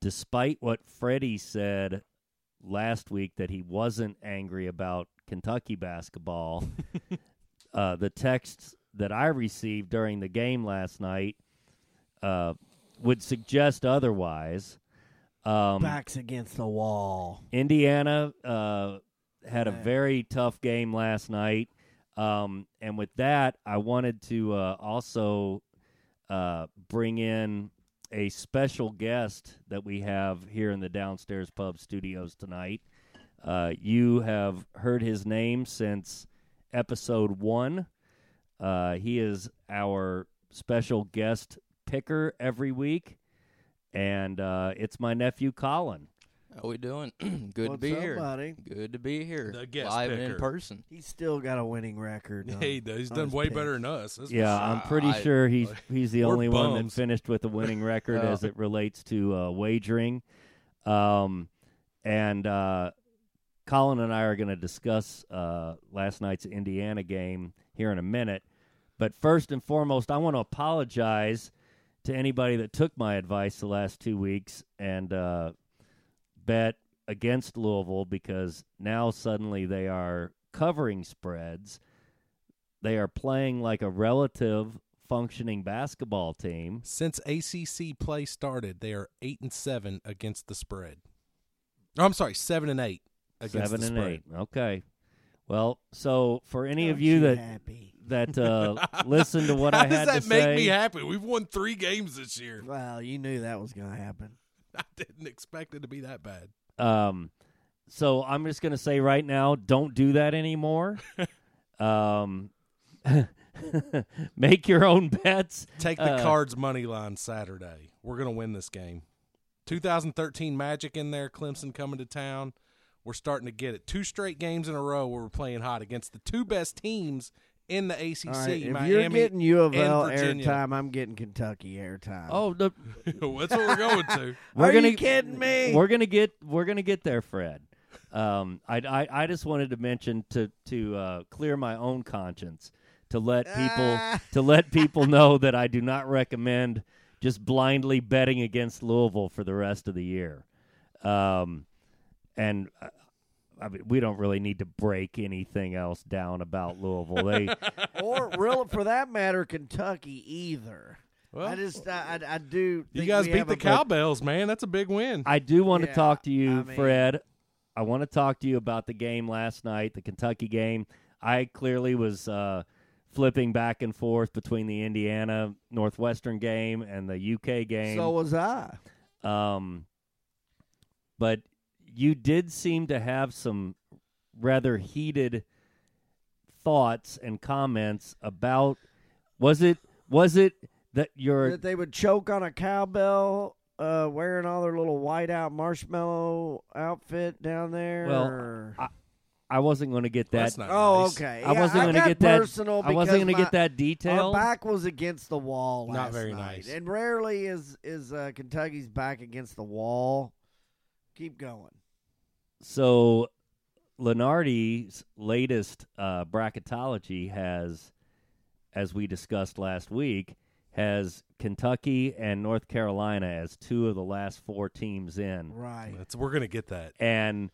despite what Freddie said last week that he wasn't angry about Kentucky basketball, uh, the texts that I received during the game last night uh, would suggest otherwise. Um, Backs against the wall. Indiana uh, had a very tough game last night. Um, and with that, I wanted to uh, also uh, bring in a special guest that we have here in the Downstairs Pub studios tonight. Uh, you have heard his name since episode one. Uh, he is our special guest picker every week, and uh, it's my nephew Colin. How are we doing? Good to be up, here. buddy? Good to be here. The guest live and in person. He's still got a winning record. on- Hey, he's on done his way picks. better than us. that's for Yeah, sure. I'm pretty I- sure he's he's the We're only one that bums. finished with a winning record Oh. as it relates to uh, wagering. Um, and uh, Colin and I are going to discuss uh, last night's Indiana game here in a minute. But first and foremost, I want to apologize to anybody that took my advice the last two weeks and uh, bet against Louisville because now suddenly they are covering spreads. They are playing like a relative functioning basketball team. Since ACC play started, they are eight and seven against the spread. Oh, I'm sorry, seven and eight against Seven the and spread. eight. Okay. Well, so for any of Aren't you that happy? that uh, listen to what How I had to say, does that make say, me happy? We've won three games this year. Well, you knew that was going to happen. I didn't expect it to be that bad. Um, so I'm just going to say right now, don't do that anymore. um, make your own bets. Take the Uh, Cards money line Saturday. We're gonna win this game. 2013 Magic in there. Clemson coming to town. We're starting to get it. Two straight games in a row where we're playing hot against the two best teams in the ACC. All right, if Miami. you're getting U of L Virginia. airtime, I'm getting Kentucky airtime. Oh, the, That's what we're going to. we're Are gonna you kidding me? We're gonna get we're gonna get there, Fred. Um, I, I I just wanted to mention to to uh, clear my own conscience to let people Ah. to let people know that I do not recommend just blindly betting against Louisville for the rest of the year. Um, and uh, I mean, we don't really need to break anything else down about Louisville. They or real for that matter, Kentucky either. Well, I just I, I, I do. you guys we beat have the Cowbells, man. That's a big win. I do want to talk to you, I mean- Fred. I want to talk to you about the game last night, the Kentucky game. I clearly was uh, flipping back and forth between the Indiana Northwestern game and the UK game. So was I. Um, but you did seem to have some rather heated thoughts and comments about was it was it that your That they would choke on a cowbell, uh, wearing all their little whiteout marshmallow outfit down there. Well, or- I wasn't going to get that. That's not oh, nice. okay. I Yeah, wasn't going gonna get that- personal. I wasn't going to get that Our detail. back was against the wall Not very night. nice. And rarely is is uh, Kentucky's back against the wall. Keep going. So Lunardi's latest uh, bracketology has, as we discussed last week, has Kentucky and North Carolina as two of the last four teams in. Right. That's, we're gonna get that. And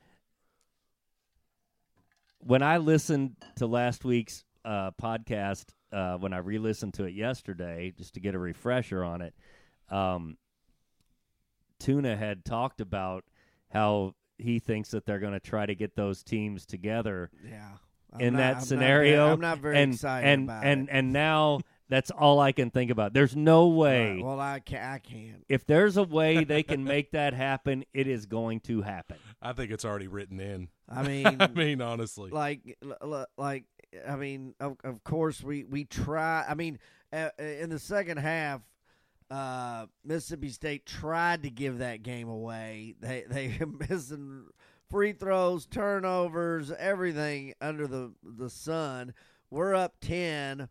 when I listened to last week's uh, podcast, uh, when I re-listened to it yesterday, just to get a refresher on it, um, Tuna had talked about how he thinks that they're going to try to get those teams together Yeah. I'm in not- that I'm scenario. very- I'm not very and, excited and, about and, it. And and now that's all I can think about. There's no way. Right, Well, I can't. I can't. if there's a way they can make that happen, it is going to happen. I think it's already written in. I mean, I mean, honestly, like, l- l- like, I mean, of, of course, we we try. I mean, uh, in the second half, uh, Mississippi State tried to give that game away. They they missing free throws, turnovers, everything under the the sun. We're up ten.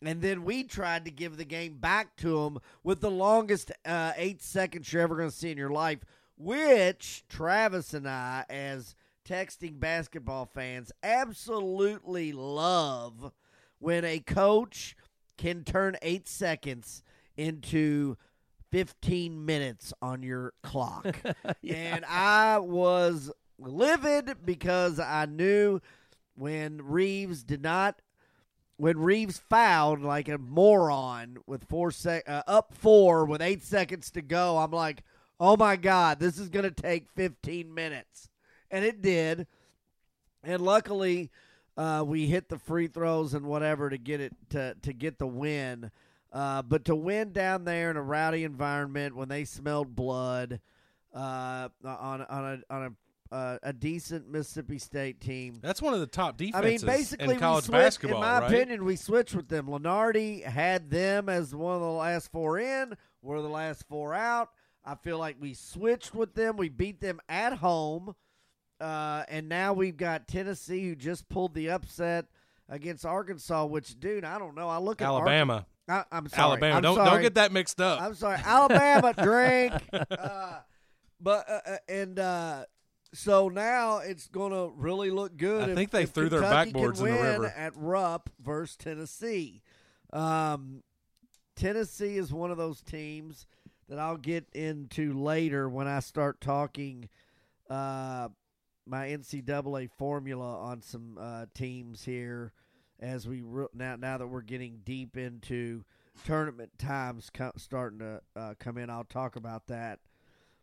And then we tried to give the game back to them with the longest uh, eight seconds you're ever going to see in your life, which Travis and I, as texting basketball fans, absolutely love when a coach can turn eight seconds into 15 minutes on your clock. And I was livid because I knew when Reeves did not when Reeves fouled like a moron with four sec uh, up four with eight seconds to go, I'm like, oh my god, this is gonna take 15 minutes, and it did. And luckily, uh, we hit the free throws and whatever to get it to to get the win. Uh, but to win down there in a rowdy environment when they smelled blood uh, on on a on a uh, a decent Mississippi State team. that's one of the top defenses. I mean, basically, in college switched, basketball, in my right? opinion, we switched with them. Lunardi had them as one of the last four in. We're the last four out. I feel like we switched with them. We beat them at home, uh, and now we've got Tennessee who just pulled the upset against Arkansas. Which, dude, I don't know. I look at Alabama, Ark- I, am sorry. Alabama. I'm don't sorry. don't get that mixed up. I'm sorry, Alabama drink. Uh, but uh, uh, and uh, so now it's going to really look good. I if- think they threw their Kentucky can backboards in the river. at Rupp versus Tennessee. Um, Tennessee is one of those teams that I'll get into later when I start talking uh, my NCAA formula on some uh, teams here. As we re- now now that we're getting deep into tournament times co- starting to uh, come in, I'll talk about that.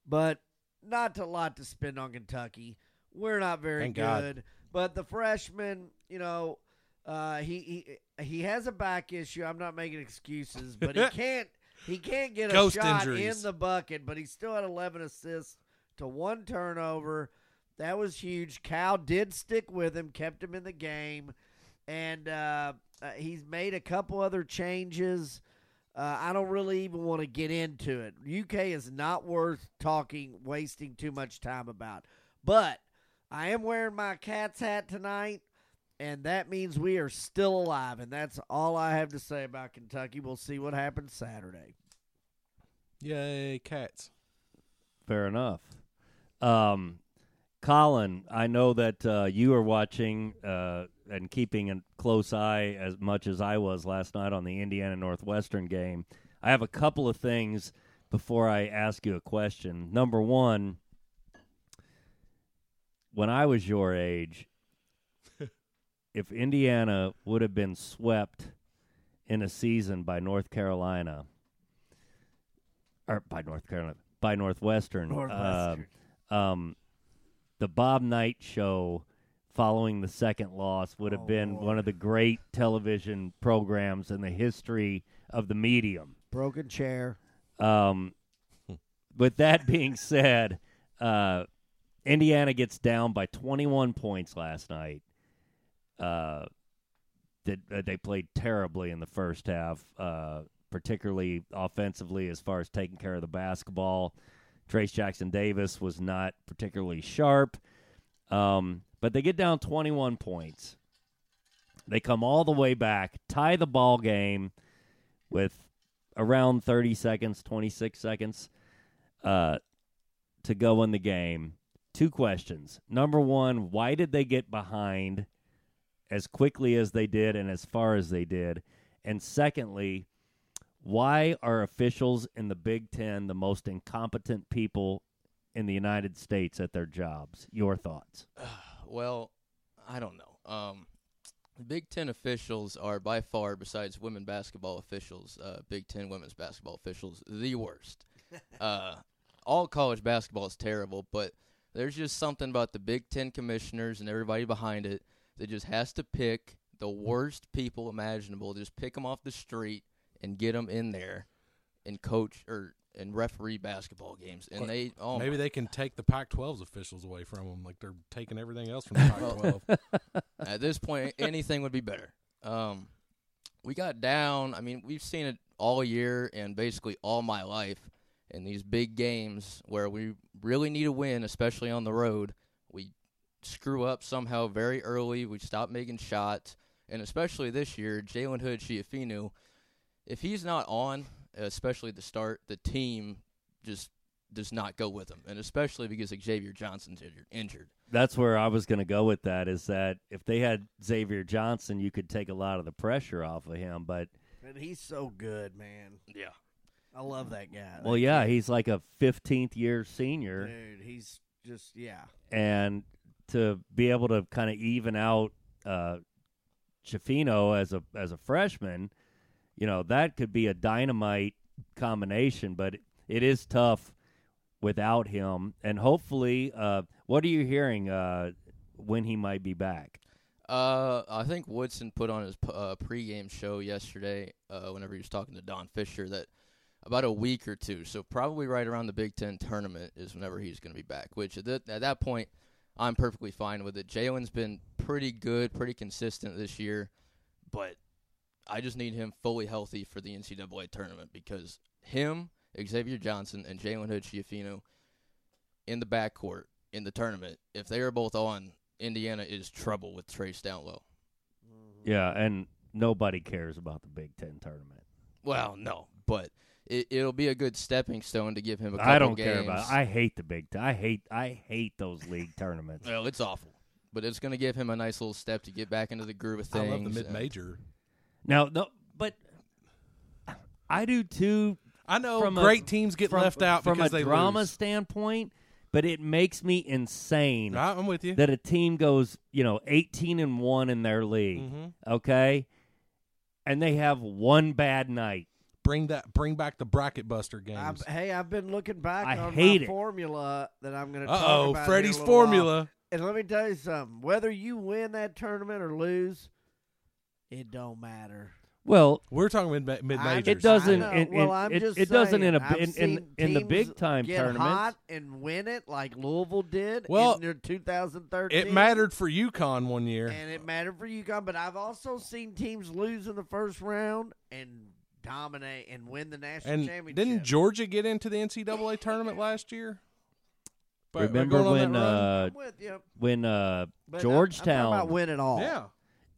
But not a lot to spend on Kentucky. We're not very Thank God. good. But the freshman, you know, uh, he he he has a back issue. I'm not making excuses, but he can't he can't get a Ghost shot injuries. in the bucket. But he still had 11 assists to one turnover. That was huge. Cal did stick with him, kept him in the game, and uh, uh, he's made a couple other changes. Uh, I don't really even want to get into it. UK is not worth talking, wasting too much time about. But I am wearing my cat's hat tonight, and that means we are still alive. And that's all I have to say about Kentucky. We'll see what happens Saturday. Yay, cats. Fair enough. Um, Colin, I know that uh, you are watching uh, and keeping a close eye as much as I was last night on the Indiana Northwestern game. I have a couple of things before I ask you a question. Number one, when I was your age, if Indiana would have been swept in a season by North Carolina, or by North Carolina, by Northwestern, Northwestern. um, um, the Bob Knight show following the second loss would have Oh, been one of the great television programs in the history of the medium. Broken chair. Um, with that being said, uh, Indiana gets down by 21 points last night. Uh, did, uh, they played terribly in the first half, uh, particularly offensively as far as taking care of the basketball. Trayce Jackson Davis was not particularly sharp, um, but they get down 21 points. They come all the way back, tie the ball game with around 30 seconds, 26 seconds uh, to go in the game. Two questions. Number one, why did they get behind as quickly as they did and as far as they did? And secondly, why are officials in the Big Ten the most incompetent people in the United States at their jobs? Your thoughts? Well, I don't know. Um, Big Ten officials are by far, besides women basketball officials, uh, Big Ten women's basketball officials, the worst. uh, all college basketball is terrible, but there's just something about the Big Ten commissioners and everybody behind it that just has to pick the worst people imaginable, just pick them off the street and get them in there and coach or and referee basketball games. And they oh Maybe my they can take the Pac-12's officials away from them, like they're taking everything else from the Pac-12. At this point, anything would be better. Um, we got down. I mean, we've seen it all year and basically all my life in these big games where we really need a win, especially on the road. We screw up somehow very early. We stop making shots, and especially this year, Jalen Hood Schifino. If he's not on, especially the start, the team just does not go with him, and especially because Xavier Johnson's injured. injured. That's where I was going to go with that. Is that if they had Xavier Johnson, you could take a lot of the pressure off of him. But And he's so good, man. Yeah. I love that guy. well, That yeah, kid. he's like a 15th year senior. dude, he's just yeah. and to be able to kind of even out uh, Schifino as a as a freshman, you know that could be a dynamite combination. But it is tough without him. And hopefully, uh, what are you hearing uh, when he might be back? Uh, I think Woodson put on his uh, pregame show yesterday, uh, whenever he was talking to Don Fischer, that about a week or two, so probably right around the Big Ten tournament is whenever he's going to be back. Which at that, at that point, I'm perfectly fine with it. Jalen's been pretty good, pretty consistent this year, but I just need him fully healthy for the NCAA tournament because him, Xavier Johnson, and Jalen Hood Schifino in the backcourt in the tournament, if they are both on, Indiana is trouble with Trayce down low. Mm-hmm. Yeah, and nobody cares about the Big Ten tournament. Well, no, but it, it'll be a good stepping stone to give him a couple I don't games. care about. It. I hate the big. Ten. I hate. I hate those league tournaments. well, it's awful, but it's going to give him a nice little step to get back into the groove of things. I love the mid major. Now, no, but I do too. I know From a- great teams get from, left out from because a they drama lose. standpoint, but it makes me insane I- I'm with you. that a team goes, you know, eighteen and one in their league. Mhm. Okay, and they have one bad night. Bring that. Bring back the bracket buster I've, games. hey, I've been looking back I on hate my it. formula that I'm going to Uh talk oh, about. Freddie's here in while. formula. And let me tell you something. Whether you win that tournament or lose, it don't matter. Well, We're talking mid mid majors. it doesn't. I know. In, in- well, I'm it, just it doesn't in a saying, I've in in, seen in the teams big time get tournaments. hot and win it like Louisville did Well, in their 2013. It mattered for UConn one year. and it mattered for UConn. But I've also seen teams lose in the first round and dominate and win the national And championship. didn't Georgia get into the NCAA tournament last year? By- by Remember when uh, with you. when uh, But I'm- Georgetown I'm about win it all. yeah.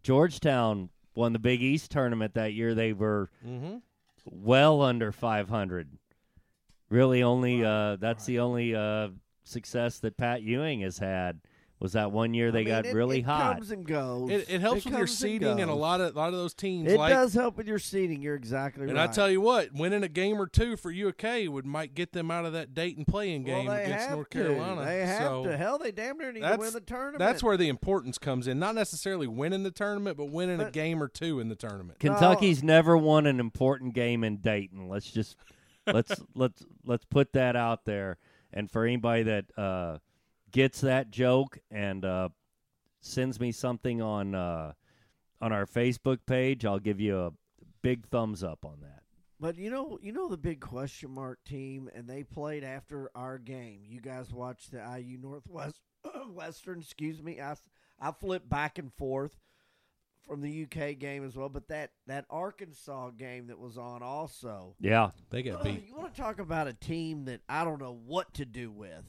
Georgetown won the Big East tournament that year? They were Mm-hmm. well under 500. Really, only uh, that's the only uh, success that Pat Ewing has had was that one year they I mean, got it- really it hot. Comes and goes. It, it helps with your comes and seeding, and, a lot of a lot of those teams It like. does help with your seating. You're exactly and right. And I tell you what, winning a game or two for UK would might get them out of that Dayton playing game they against have North to. Carolina. They have so to. Hell, they damn near need to that's- win the tournament. That's where the importance comes in. Not necessarily winning the tournament, but winning a game or two in the tournament. Kentucky's never won an important game in Dayton. Let's just let's let's let's put that out there. And for anybody that uh, gets that joke and uh, sends me something on uh, on our Facebook page, I'll give you a big thumbs up on that. But you know, you know the big question mark team, and they played after our game. You guys watched the IU Northwest Western. Excuse me. I I flipped back and forth from the UK game as well, but that that Arkansas game that was on also. Yeah, They got beat. You want to talk about a team that I don't know what to do with?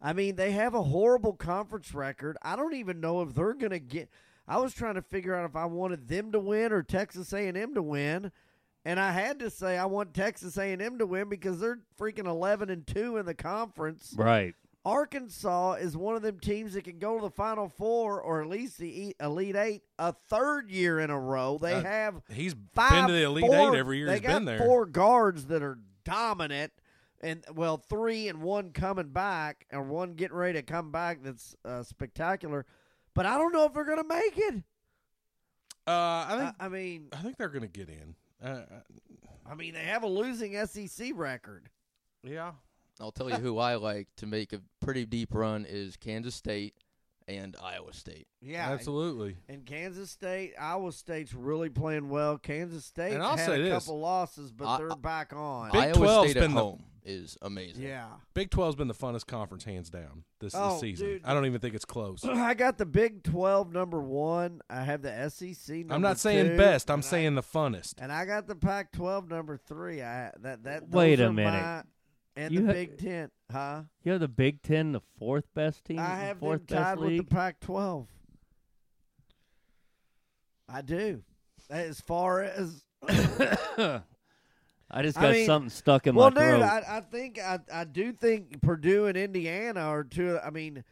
I mean, they have a horrible conference record. I don't even know if they're going to get. I was trying to figure out if I wanted them to win or Texas A&M to win, and I had to say I want Texas A&M to win because they're freaking eleven and two in the conference. right. Arkansas is one of them teams that can go to the Final Four or at least the Elite Eight a third year in a row. They Uh, have He's five, been to the Elite four- Eight every year They he's got been there. four guards that are dominant, and well, three and one coming back, or one getting ready to come back. That's uh, spectacular. But I don't know if they're going to make it. Uh, I I, think I mean, I think they're going to get in. Uh, I mean, they have a losing SEC record. yeah. I'll tell you who I like to make a pretty deep run is Kansas State and Iowa State. Yeah, Absolutely. And Kansas State, Iowa State's really playing well. Kansas State And I'll had say a this. couple losses, but I- they're back on. Big Iowa 12's State at been the- home is amazing. yeah. Big 12's been the funnest conference hands down this, this Oh, season. dude. I don't even think it's close. I got the Big Twelve number one. I have the SEC. Number I'm not saying two, best. I'm and I- saying the funnest. and I got the Pac twelve number three. I that that. Wait those a are minute. my- and You the ha- Big Ten, huh? You have the Big Ten, the fourth best team, I have them fourth tied best with the. Pac twelve. I do. As far as I just I got mean, something stuck in well, my dude, throat. I, I think I I do think Purdue and Indiana are two. I mean,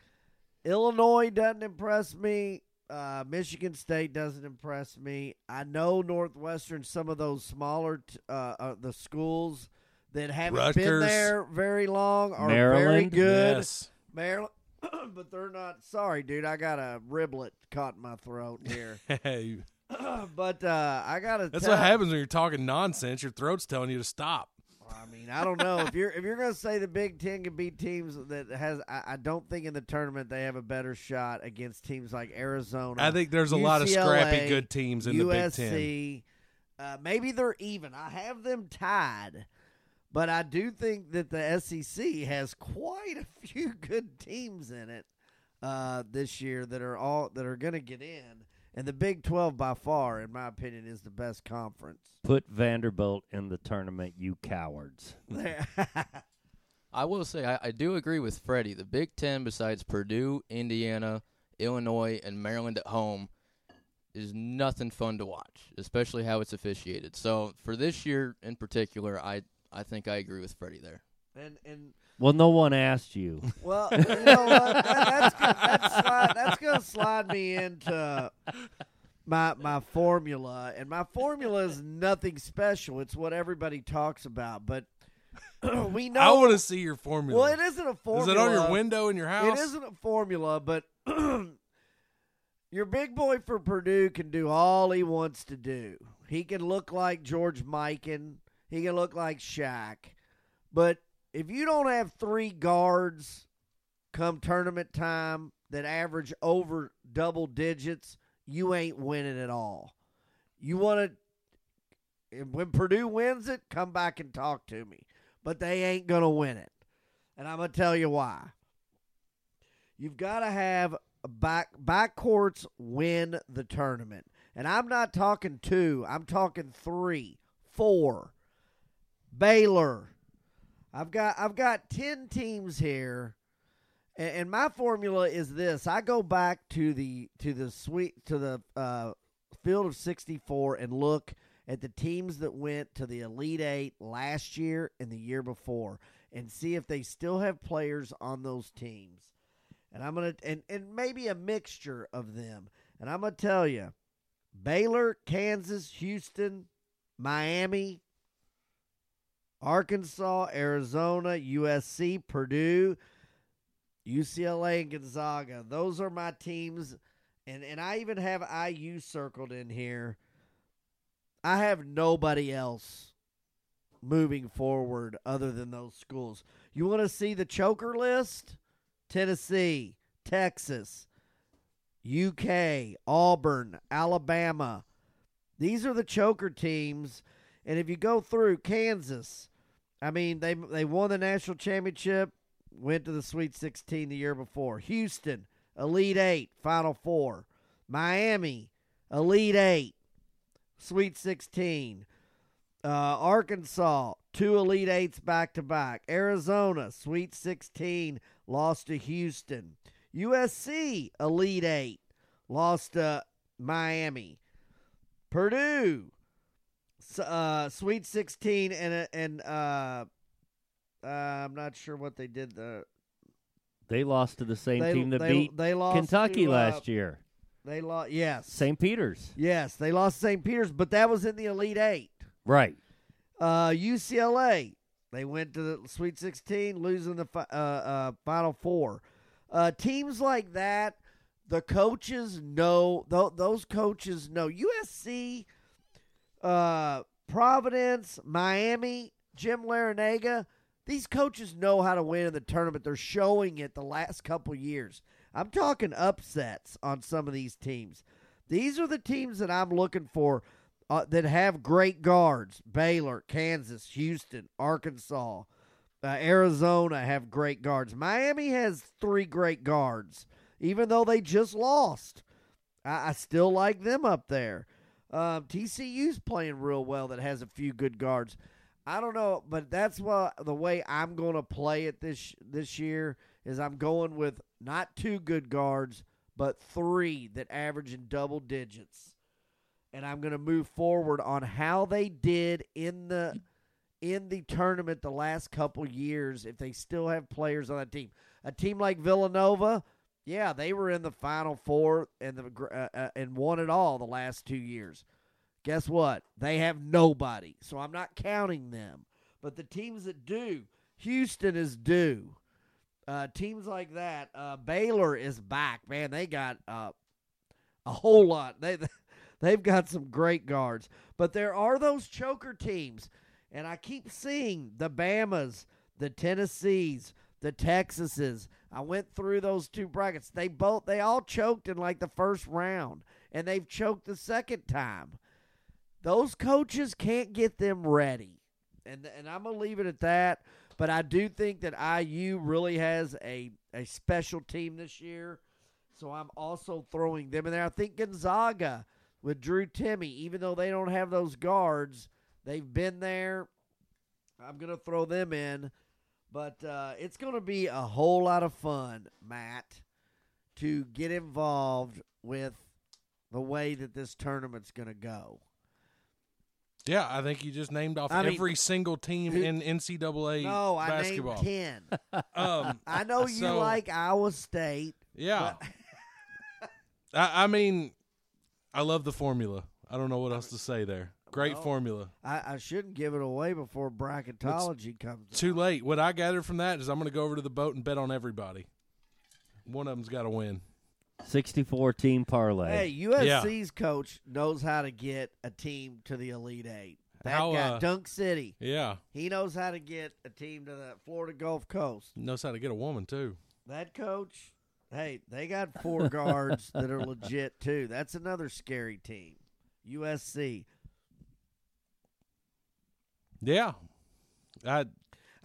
Illinois doesn't impress me. Uh, Michigan State doesn't impress me. I know Northwestern, some of those smaller t- uh, uh, the schools that haven't been there very long are very good. Yes. Maryland, but they're not. Sorry, dude, I got a riblet caught in my throat here. But uh, I gotta. that's tell, what happens when you're talking nonsense. Your throat's telling you to stop. I mean, I don't know if you're if you're gonna say the Big Ten can beat teams that has. I, I don't think in the tournament they have a better shot against teams like Arizona. I think there's a lot of scrappy good teams in the Big Ten. Uh, maybe they're even. I have them tied, but I do think that the SEC has quite a few good teams in it uh, this year that are all that are going to get in. And the Big Twelve, by far, in my opinion, is the best conference. Put Vanderbilt in the tournament, you cowards. I will say I, I do agree with Freddie. The Big Ten, besides Purdue, Indiana, Illinois, and Maryland at home, is nothing fun to watch, especially how it's officiated. So for this year in particular, I I think I agree with Freddie there. And and Well, no one asked you. well, you know what? That, that's gonna, that's, slide, that's gonna slide me into my my formula, and my formula is nothing special. It's what everybody talks about, but we know. I want to see your formula. well, it isn't a formula. Is it on your window in your house? It isn't a formula, but your big boy for Purdue can do all he wants to do. He can look like George Mikan. He can look like Shaq. But if you don't have three guards come tournament time that average over double digits, you ain't winning at all. You want to, when Purdue wins it, come back and talk to me. But they ain't going to win it. And I'm going to tell you why. You've got to have back backcourts win the tournament. And I'm not talking two, I'm talking three, four. Baylor. I've got I've got 10 teams here. And, and my formula is this. I go back to the to the sweet to the uh, field of 64 and look at the teams that went to the Elite 8 last year and the year before and see if they still have players on those teams. And I'm gonna and, and maybe a mixture of them. And I'm gonna tell you, Baylor, Kansas, Houston, Miami, Arkansas, Arizona, USC, Purdue, UCLA, and Gonzaga. Those are my teams. And and I even have IU circled in here. I have nobody else moving forward other than those schools. You want to see the choker list? Tennessee, Texas, UK, Auburn, Alabama. These are the choker teams. And if you go through Kansas, I mean they they won the national championship, went to the Sweet 16 the year before. Houston, Elite 8, Final 4. Miami, Elite 8, Sweet 16. Uh, Arkansas, two Elite Eights back to back. Arizona, Sweet 16, lost to Houston. USC, Elite Eight, lost to Miami. Purdue, uh, Sweet 16, and and uh, uh, I'm not sure what they did. The They lost to the same they, team that they, beat they lost Kentucky to, uh, last year. They lost. Yes, St. Peter's. yes, they lost St. Peter's, but that was in the Elite Eight. Right. Uh, UCLA, they went to the Sweet 16, losing the fi- uh, uh, Final Four. Uh, teams like that, the coaches know. Th- those coaches know. USC, uh, Providence, Miami, Jim Larranaga. These coaches know how to win in the tournament. They're showing it the last couple years. I'm talking upsets on some of these teams. These are the teams that I'm looking for uh, that have great guards. Baylor, Kansas, Houston, Arkansas, uh, Arizona have great guards. Miami has three great guards, even though they just lost. I, I still like them up there. Um, TCU's playing real well. That has a few good guards. I don't know, but that's what the way I'm going to play it this this year is I'm going with not two good guards, but three that average in double digits and I'm going to move forward on how they did in the in the tournament the last couple years if they still have players on that team. A team like Villanova, yeah, they were in the final 4 and the uh, uh, and won it all the last 2 years. Guess what? They have nobody. So I'm not counting them. But the teams that do, Houston is due. Uh, teams like that, uh, Baylor is back. Man, they got uh, a whole lot. They They've got some great guards. But there are those choker teams. And I keep seeing the Bamas, the Tennessees, the Texases. I went through those two brackets. They both they all choked in like the first round. And they've choked the second time. Those coaches can't get them ready. And and I'm gonna leave it at that. But I do think that IU really has a, a special team this year. So I'm also throwing them in there. I think Gonzaga with Drew Timme, even though they don't have those guards, they've been there. I'm going to throw them in. But uh, it's going to be a whole lot of fun, Matt, to get involved with the way that this tournament's going to go. Yeah, I think you just named off I mean, every single team who- in NCAA No, I basketball. named ten. Um, I know you So- like Iowa State. yeah. I, I mean, I love the formula. I don't know what else to say there. Great Well, formula. I, I shouldn't give it away before bracketology comes. Too out. late. What I gathered from that is I'm going to go over to the boat and bet on everybody. One of them's got to win. 64 team parlay. Hey, USC's coach knows how to get a team to the Elite Eight. That How, guy, uh, Dunk City, Yeah. he knows how to get a team to the Florida Gulf Coast. Knows how to get a woman, too. That coach, hey, they got four guards that are legit too. That's another scary team. USC. Yeah. I,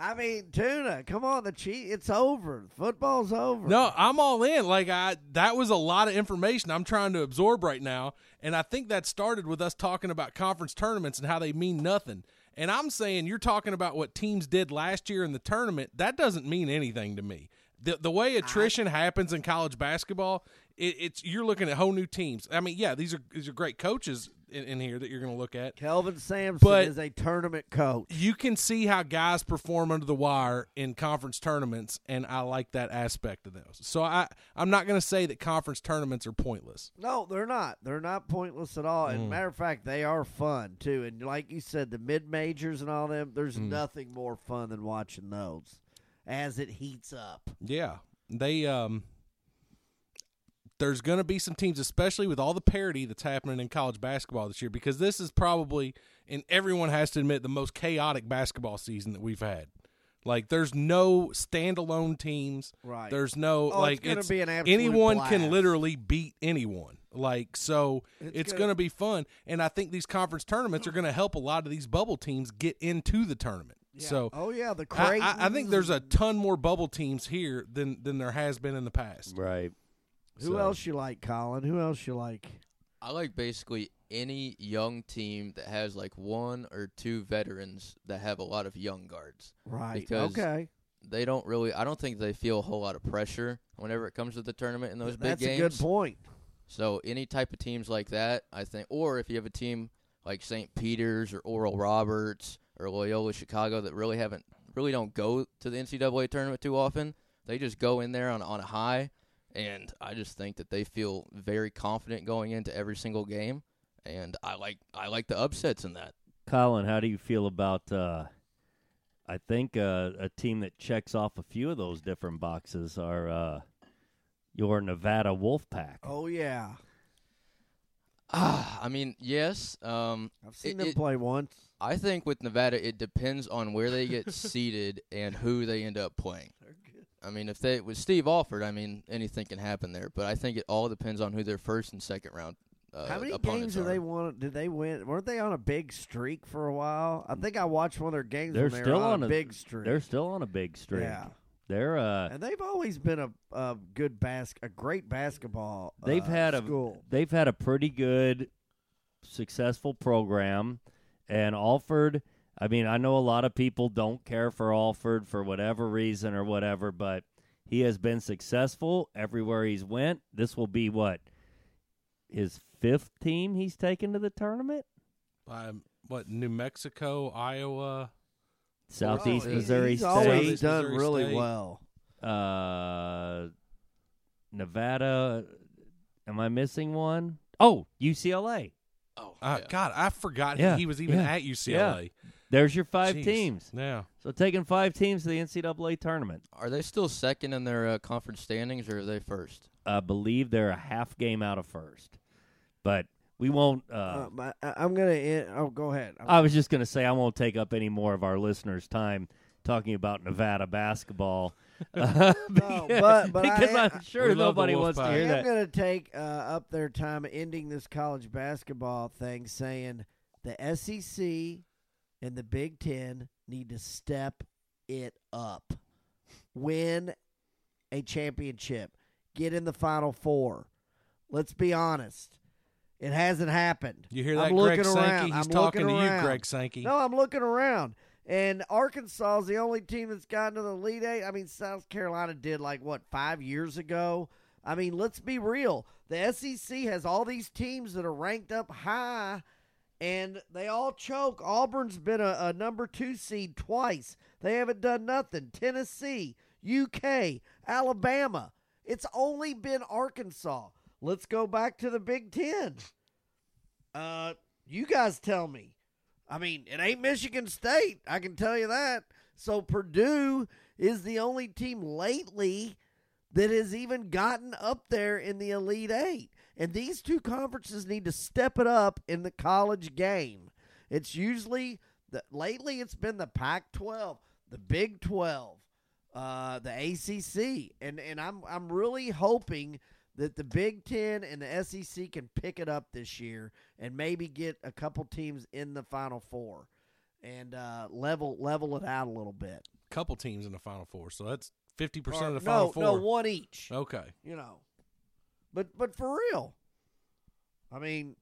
I mean, tuna. Come on, the cheat. It's over. Football's over. No, I'm all in. Like I that was a lot of information I'm trying to absorb right now, and I think that started with us talking about conference tournaments and how they mean nothing. And I'm saying you're talking about what teams did last year in the tournament. That doesn't mean anything to me. The the way attrition happens in college basketball, it, it's you're looking at whole new teams. I mean, yeah, these are these are great coaches in, in here that you're going to look at. Kelvin Sampson But- is a tournament coach. You can see how guys perform under the wire in conference tournaments, and I like that aspect of those. So I I'm not going to say that conference tournaments are pointless. No, they're not. They're not pointless at all. Mm. And matter of fact, they are fun too. And like you said, the mid majors and all them, there's Mm. nothing more fun than watching those as it heats up. Yeah, they um. There's going to be some teams, especially with all the parity that's happening in college basketball this year, because this is probably, and everyone has to admit, the most chaotic basketball season that we've had. Like, there's no standalone teams. Right. There's no Oh, like it's gonna it's be an absolute anyone blast. can literally beat anyone. Like so, It's it's, gonna- going to be fun, and I think these conference tournaments are going to help a lot of these bubble teams get into the tournament. Yeah. So oh yeah, the I, I, I think there's a ton more bubble teams here than than there has been in the past. Right. Who So- else you like, Colin? Who else you like? I like basically any young team that has like one or two veterans that have a lot of young guards. Right. Because okay. They don't really. I don't think they feel a whole lot of pressure whenever it comes to the tournament in those big games. That's a good point. So any type of teams like that, I think, or if you have a team like St. Peter's or Oral Roberts or Loyola Chicago that really haven't, really don't go to the NCAA tournament too often, they just go in there on on a high, and I just think that they feel very confident going into every single game, and I like I like the upsets in that. Colin, how do you feel about? Uh, I think uh, a team that checks off a few of those different boxes are uh, your Nevada Wolfpack. Oh yeah, Ah, I mean, yes. Um, I've seen It- them it- play once. I think with Nevada, it depends on where they get seated and who they end up playing. I mean, if they with Steve Alford, I mean, anything can happen there. But I think it all depends on who their first and second round. Uh, How many games did are. they won? Did they win? Weren't they on a big streak for a while? I think I watched one of their games. They're when they still were on, on a a- big streak. They're still on a big streak. Yeah, They're uh, and they've always been a, a good bas- a great basketball. They've uh, had a- school. they've had a pretty good, successful program, and Alford. I mean, I know a lot of people don't care for Alford for whatever reason or whatever, but he has been successful everywhere he's went. This will be what his fifth team he's taken to the tournament. Um, what New Mexico, Iowa, Southeast Oh, Missouri he's State, always done Missouri really State. well. uh, Nevada. Am I missing one? Oh, UCLA. Oh, uh, yeah. God, I forgot Yeah, he, he was even yeah, at UCLA. There's your five Jeez. teams. Yeah, So taking five teams to the NCAA tournament. Are they still second in their uh, conference standings, or are they first? I believe they're a half game out of first, but we won't. Uh, Uh, I- I'm gonna. End, oh, go ahead. I'm- I was just going to say I won't take up any more of our listeners' time talking about Nevada basketball. Uh, No, but- but because am- I'm sure We nobody wants to Wolfpack. I hear am that. going to take uh, up their time ending this college basketball thing, saying the SEC and the Big Ten need to step it up, win a championship, get in the Final Four. Let's be honest, it hasn't happened. you hear that, I'm Greg looking Sankey? around. He's I'm talking to around. you, Greg Sankey. No, I'm looking around. And Arkansas is the only team that's gotten to the Elite Eight. I mean, South Carolina did like what five years ago. I mean, let's be real. The SEC has all these teams that are ranked up high and they all choke. Auburn's been a, a number two seed twice. They haven't done nothing. Tennessee, UK, Alabama. It's only been Arkansas. Let's go back to the Big Ten. Uh, you guys tell me. I mean, it ain't Michigan State. I can tell you that. So Purdue is the only team lately that has even gotten up there in the Elite Eight. And these two conferences need to step it up in the college game. It's usually the lately it's been the Pac-12, the Big 12, uh, the ACC, and and I'm I'm really hoping that the Big Ten and the SEC can pick it up this year and maybe get a couple teams in the Final Four and uh, level level it out a little bit. Couple teams in the Final Four, so that's fifty percent of the no, Final Four. no, one each. Okay. You know, but but for real, I mean,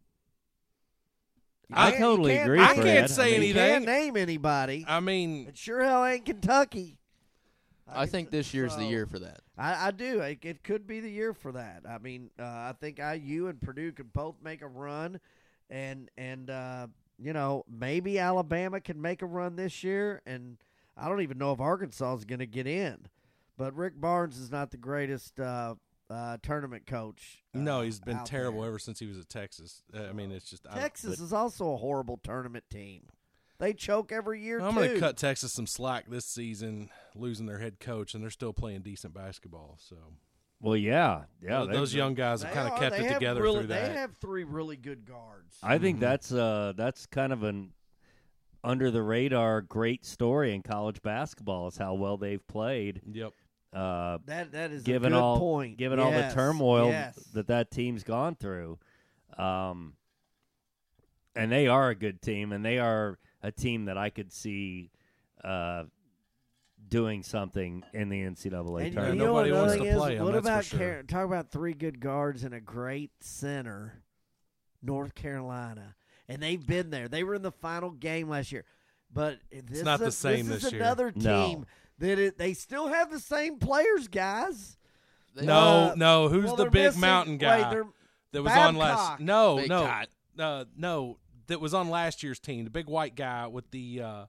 I totally agree, I name- can't Fred. say I mean, You can't anything. name anybody. I mean, It sure hell ain't Kentucky. I can think t- this year's the year for that. I, I do. It, it could be the year for that. I mean, uh, I think IU and Purdue could both make a run, and and uh, you know maybe Alabama can make a run this year, and I don't even know if Arkansas is going to get in. But Rick Barnes is not the greatest uh, uh, tournament coach. uh, no, he's been terrible there. ever since he was at Texas. Uh, I mean, it's just I don't- Texas is also a horrible tournament team. They choke every year I'm going to cut Texas some slack this season, losing their head coach, and they're still playing decent basketball. So Well, yeah, yeah. Th- they- those young guys have kind of kept it together really- through that. They have three really good guards. I think Mhm. that's uh that's kind of an under the radar great story in college basketball is how well they've played. yep. Uh, That that is given a good all point. given all the turmoil yes. that that team's gone through, um, and they are a good team, and they are a team that I could see uh, doing something in the NCAA And tournament. you know what Nobody wants to is? play 'em, What about sure. Car- talk about three good guards and a great center, North Carolina, and they've been there. They were in the final game last year, but this not is, the same this, this is year. another No. Team that it, they still have the same players, guys. They- No, Uh, no. Who's well, the big missing- mountain guy they're- that was on last? Babcock. No, Big no, uh, no. That was on last year's team. The big white guy with the uh,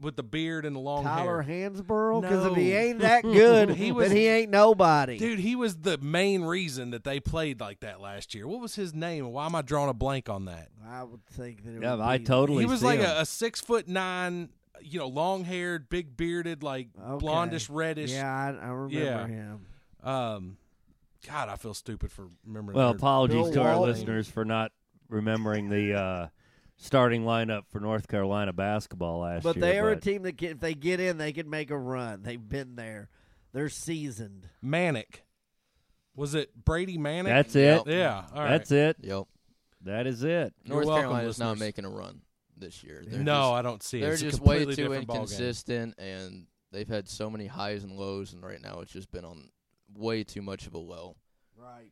with the beard and the long Tyler hair. Hansbrough, because if he ain't that good, He he was- then he ain't nobody. Dude, he was the main reason that they played like that last year. What was his name? Why am I drawing a blank on that? I would think that. It yeah, would I be- totally. he was see like him. a, a six foot nine, you know, long haired, big bearded, like Okay. blondish, reddish. Yeah, I, I remember Yeah. him. Um, God, I feel stupid for remembering. Well, apologies Bill to our listeners for not remembering the uh, starting lineup for North Carolina basketball last But year. But they are a team that can, if they get in, they can make a run. They've been there. They're seasoned. Manek. Was it Brady Manek? That's it. Yeah. All right. That's it. Yep. That is it. North Carolina is not making a run this year. They're no, just, I don't see it. they're It's just way too inconsistent, and they've had so many highs and lows, and right now it's just been on way too much of a low. Right.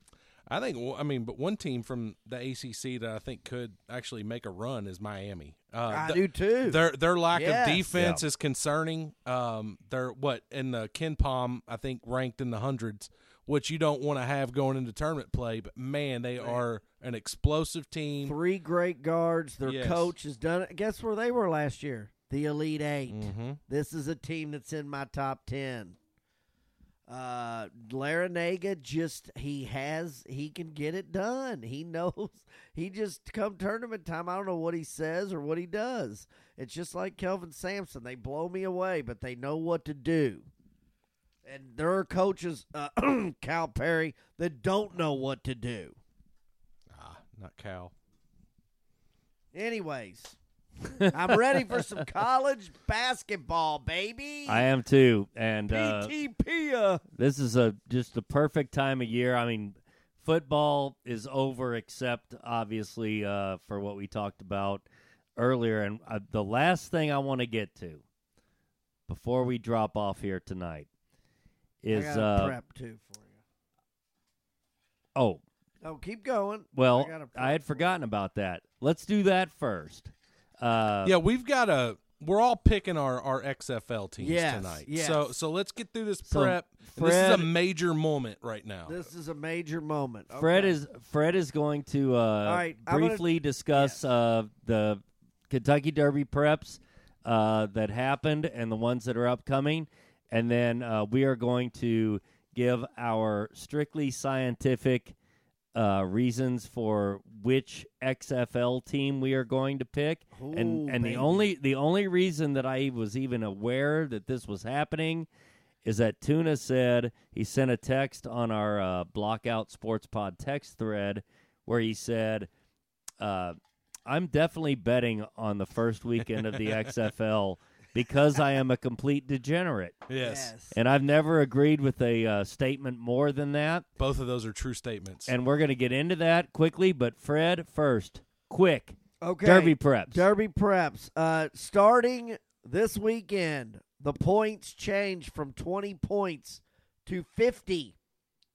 I think. I mean, but one team from the ACC that I think could actually make a run is Miami. Uh, I the- do too. Their their lack Yes. of defense Yeah. is concerning. Um, they're what in the KenPom I think ranked in the hundreds, which you don't want to have going into tournament play. But man, they are an explosive team. Three great guards. Their Yes. coach has done it. Guess where they were last year? The Elite 8 Mm-hmm. This is a team that's in my top ten. Uh, Larranaga just he has he can get it done. He knows he just come tournament time. I don't know what he says or what he does. It's just like Kelvin Sampson. They blow me away, but they know what to do. And there are coaches, uh, Calipari, that don't know what to do. Not Cal. Anyways, I'm ready for some college basketball, baby. I am too, and uh, PTP. Uh, this is a just the perfect time of year. I mean, football is over, except obviously uh, for what we talked about earlier. And uh, the last thing I want to get to before we drop off here tonight is I got a uh, prep too for you. oh Oh, keep going. well, I got a prep I had forgotten about that. Let's do that first. Uh, yeah, we've got a we're all picking our, our XFL teams Yes, tonight. yes. So so let's get through this So, prep. This is a major moment right now. This is a major moment. Fred is Fred is going to uh, right, I'm gonna- briefly discuss uh, the Kentucky Derby preps uh, that happened and the ones that are upcoming, and then uh, we are going to give our strictly scientific uh, reasons for which XFL team we are going to pick. and and baby. the only the only reason that I was even aware that this was happening is that Tuna said he sent a text on our uh, Blockout Sports Pod text thread where he said, uh, "I'm definitely betting on the first weekend of the XFL because I am a complete degenerate." yes. And I've never agreed with a uh, statement more than that. Both of those are true statements. And we're going to get into that quickly. But Fred, first, quick Okay. Derby preps. Derby preps. Uh, starting this weekend, the points change from 20 points to 50.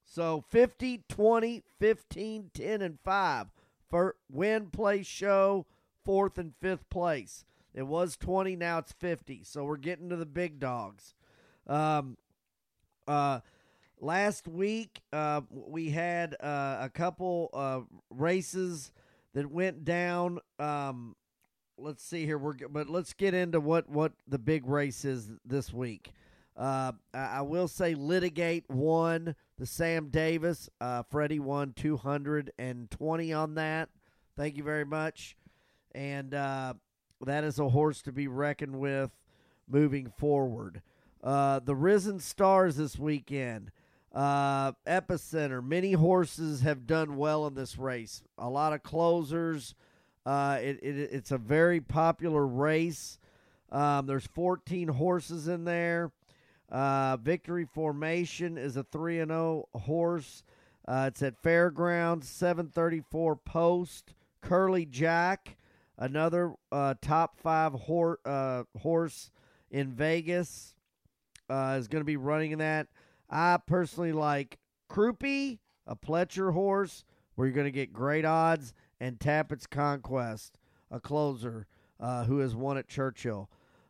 So 50, 20, 15, 10, and 5 for win, place, show, fourth and fifth place. It was 20, now it's 50. So we're getting to the big dogs. Um, uh, last week, uh, we had uh, a couple uh, races that went down. Um, let's see here. We're but let's get into what what the big race is this week. Uh, I, will say litigate won the Sam Davis. Uh, Freddie won two hundred and twenty on that. Thank you very much, and uh, that is a horse to be reckoned with moving forward. Uh, the Risen Stars this weekend. Uh, Epicenter. Many horses have done well in this race. A lot of closers. Uh, it, it it's a very popular race. Um, there's 14 horses in there. Uh, Victory Formation is a three and zero horse. Uh, it's at Fairgrounds, 734 post. Curly Jack, another uh, top five hor- uh, horse in Vegas, uh, is going to be running in that. I personally like Croupy, a Pletcher horse, where you're going to get great odds, and Tapit's Conquest, a closer uh, who has won at Churchill.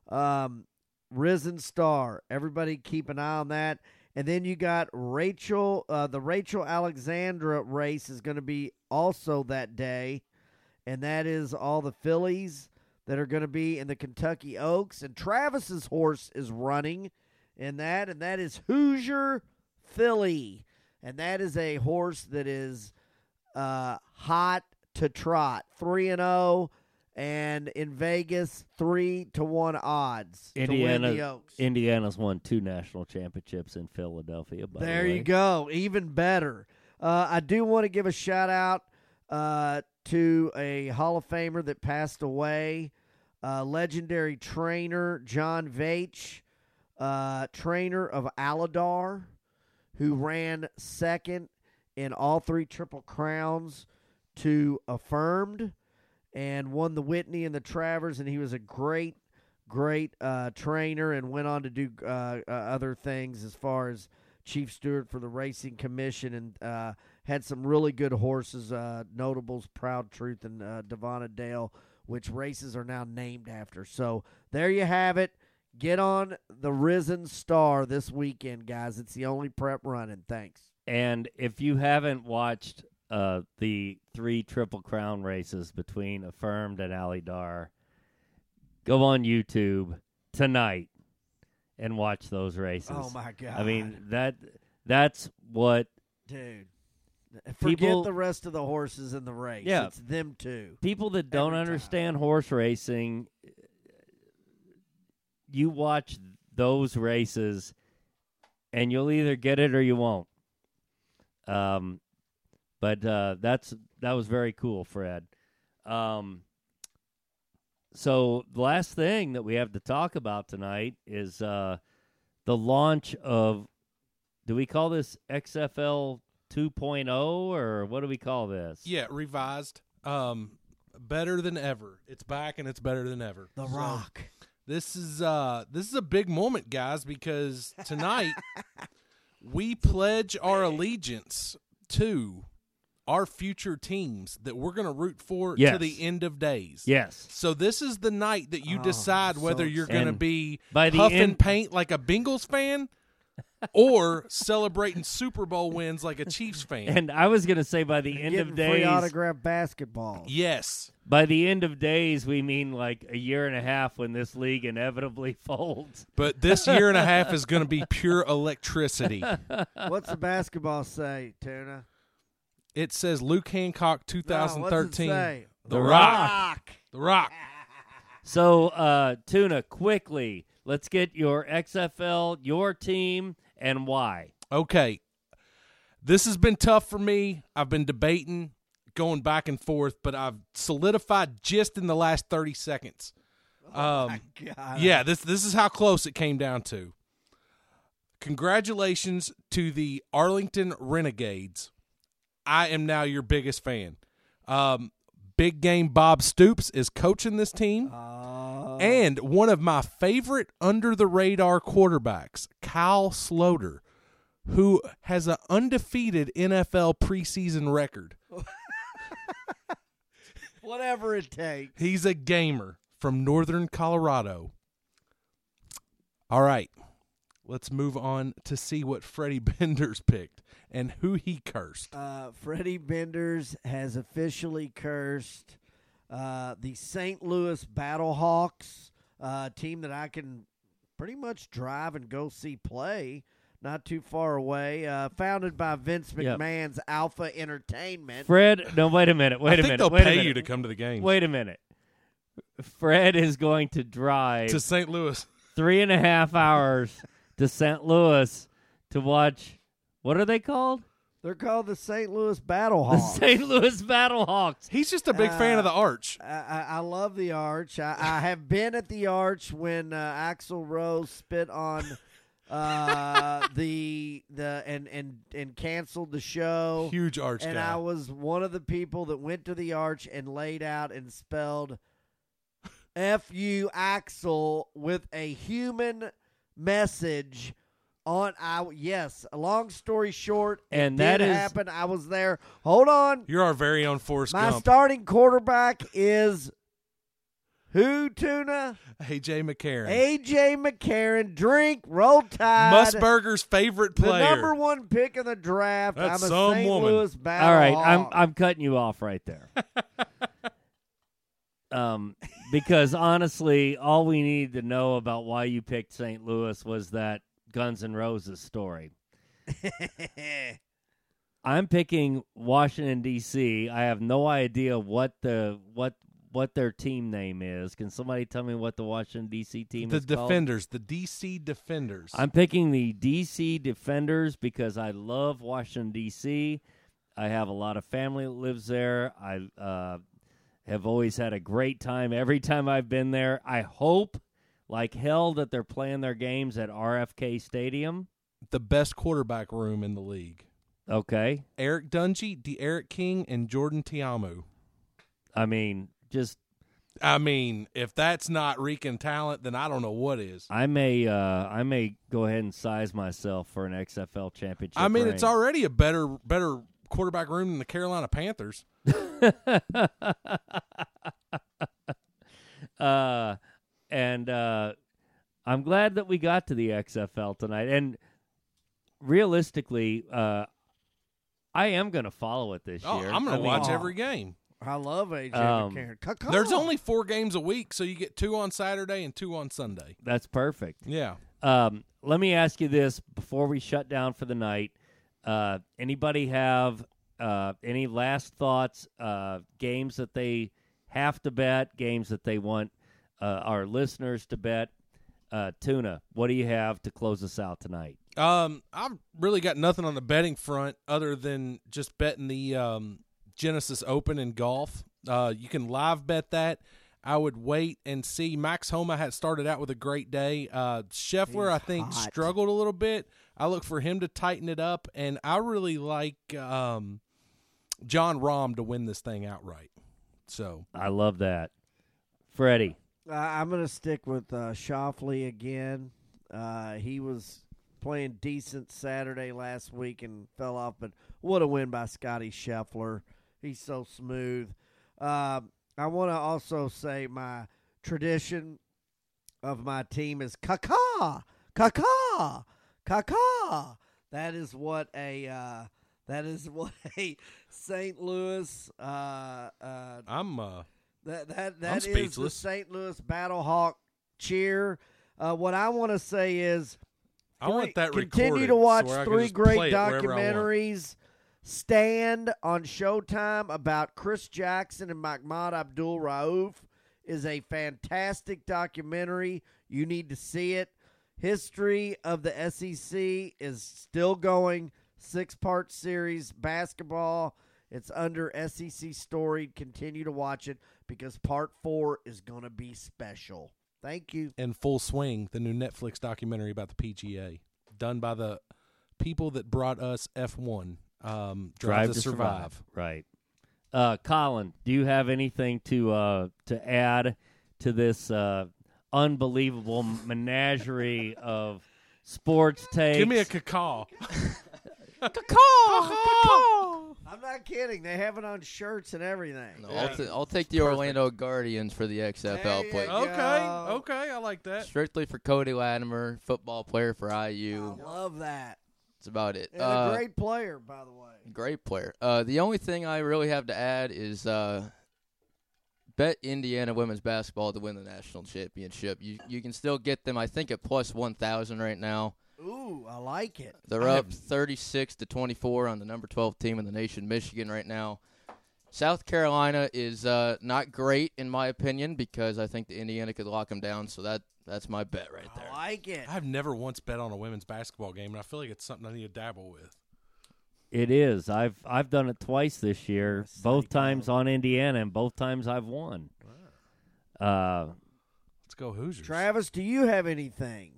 Um, Risen Star, everybody keep an eye on that. And then you got Rachel, uh, the Rachel Alexandra race is going to be also that day, and that is all the fillies that are going to be in the Kentucky Oaks. And Travis's horse is running in that, and that is Hoosier Philly, and that is a horse that is uh, hot to trot, three and zero, and in Vegas, three to one odds to win Indiana, the Oaks. Indiana's won two national championships in Philadelphia. By the There way. you go. Even better. Uh, I do want to give a shout out uh, to a Hall of Famer that passed away, uh, legendary trainer John Veitch, uh, trainer of Alydar, who ran second in all three Triple Crowns to Affirmed and won the Whitney and the Travers, and he was a great, great uh, trainer and went on to do uh, uh, other things as far as chief steward for the racing commission and uh, had some really good horses, uh, notables, Proud Truth and uh, Davona Dale, which races are now named after. So there you have it. Get on the Risen Star this weekend, guys. It's the only prep running. Thanks. And if you haven't watched uh, the three Triple Crown races between Affirmed and Alydar, go on YouTube tonight and watch those races. Oh my god! I mean that that's what dude, forget People- the rest of the horses in the race. Yeah. it's them too. people that don't understand horse racing you watch those races and you'll either get it or you won't um but uh that's that was very cool fred um so the last thing that we have to talk about tonight is uh the launch of do we call this xfl 2.0 or what do we call this yeah, revised. Um, better than ever. It's back and it's better than ever. The So, Rock. This is uh this is a big moment, guys, because tonight we pledge our allegiance to our future teams that we're going to root for to the end of days. Yes. So this is the night that you Oh, decide so whether you're going to be by the huffing end- paint like a Bengals fan or celebrating Super Bowl wins like a Chiefs fan. And I was going to say by the end Getting of free days, autograph basketball. yes. by the end of days, we mean like a year and a half when this league inevitably folds. But this year and a half is going to be pure electricity. What's the basketball say, Tuna? It says Luke Hancock No, 2013. what's it say? The Rock. Rock. The Rock. So, uh, Tuna, quickly, let's get your XFL, your team, and why. Okay. This has been tough for me. I've been debating, going back and forth, but I've solidified just in the last 30 seconds. Um, God. yeah, this this is how close it came down to. Congratulations to the Arlington Renegades. I am now your biggest fan. Um, big game Bob Stoops is coaching this team. Oh. And one of my favorite under the radar quarterbacks, Kyle Sloter, who has an undefeated NFL preseason record. whatever it takes. He's a gamer from Northern Colorado. All right, let's move on to see what Freddie Benders picked and who he cursed. Uh, Freddie Benders has officially cursed uh, the St. Louis Battlehawks, uh, team that I can pretty much drive and go see play. Not too far away. Uh, founded by Vince Yep. McMahon's Alpha Entertainment. Fred, no, wait a minute. Wait I a think minute. they'll wait a pay minute. you to come to the game. Wait a minute. Fred is going to drive to St. Louis. three and a half hours to St. Louis to watch. What are they called? They're called the St. Louis Battlehawks. The Battlehawks. St. Louis Battlehawks. He's just a big fan of the Uh, Arch. I, I, I love the Arch. I, I have been at the Arch when uh, Axl Rose spit on uh, the the and and and canceled the show. Huge Arch and guy. I was one of the people that went to the Arch and laid out and spelled "F U Axl" with a human message on. I yes. A long story short, it And that did is- happen. I was there. Hold on. You're our very own Forrest My Gump. starting quarterback is who? Tuna AJ McCarron. AJ McCarron. Drink, roll tide. Musburger's favorite the player. number one pick in the draft. That's I'm a some St. woman. Louis Battle All right, I'm I'm cutting you off right there. um, because honestly, all we need to know about why you picked St. Louis was that Guns N' Roses story. I'm picking Washington D.C. I have no idea what the what what their team name is. Can somebody tell me what the Washington D.C. team the is called? Defenders, the DC Defenders. I'm picking the DC Defenders because I love Washington DC. I have a lot of family that lives there. I uh, have always had a great time every time I've been there. I hope like hell that they're playing their games at RFK Stadium. the best quarterback room in the league. Okay. Eric Dungey, D'Eriq King, and Jordan Ta'amu. I mean, just I mean, if that's not reeking talent, then I don't know what is. I may uh I may go ahead and size myself for an XFL championship. I mean, it's already a better better quarterback room than the Carolina Panthers. uh, and uh, I'm glad that we got to the XFL tonight. And realistically, uh, I am going to follow it this Oh, year. I'm going I to watch Oh. every game. I love AJ Um, McCarron. There's only four games a week, so you get two on Saturday and two on Sunday. That's perfect. Yeah. Um, let me ask you this before we shut down for the night. Uh, anybody have uh, any last thoughts? Uh, games that they have to bet, games that they want uh, our listeners to bet. Uh, Tuna, what do you have to close us out tonight? Um, I've really got nothing on the betting front other than just betting the um, Genesis Open in golf. Uh, you can live bet that. I would wait and see. Max Homa had started out with a great day. Uh, Scheffler, I think, hot. struggled a little bit. I look for him to tighten it up, and I really like um, Jon Rahm to win this thing outright. So I love that. Freddie. Uh, I'm going to stick with uh, Scheffler again. Uh, he was playing decent Saturday last week and fell off, but what a win by Scotty Scheffler. He's so smooth. Um, I want to also say my tradition of my team is Kaka, Kaka, Kaka. That is what a uh, that is what a St. Louis uh, uh, I'm uh, that that I'm that is the. St. Louis Battlehawk cheer. Uh, what I want to say is, I want that continue recorded to watch so where I can three great play it wherever I want. documentaries. Stand on Showtime about Chris Jackson and Mahmoud Abdul Rauf is a fantastic documentary. You need to see it. History of the SEC is still going. Six part series basketball. It's under SEC storied. Continue to watch it because part four is going to be special. Thank you. in full swing the new Netflix documentary about the PGA, done by the people that brought us F1, um, Drive, to, survive. Right. Uh, Colin, do you have anything to uh, to add to this uh, unbelievable menagerie of sports takes? Give me a cacao. I'm not kidding. They have it on shirts and everything. No, Yeah. I'll, t- I'll take the Perfect. Orlando Guardians for the XFL There you player. go. Okay, okay, I like that. Strictly for Cody Latimer, football player for I IU. love that. That's about it. And Uh, a great player, by the way. Great player. Uh, the only thing I really have to add is uh, bet Indiana women's basketball to win the national championship. You you can still get them, I think, at plus one thousand right now. Ooh, I like it. They're I up have- thirty six to twenty four on the number twelve team in the nation, Michigan, right now. South Carolina is uh, not great in my opinion because I think the Indiana could lock them down. So that that's my bet right there. I like it. I've never once bet on a women's basketball game, and I feel like it's something I need to dabble with. It is. I've I've done it twice this year. Yes, both times on Indiana, and both times I've won. Uh, Let's go Hoosiers. Travis, do you have anything?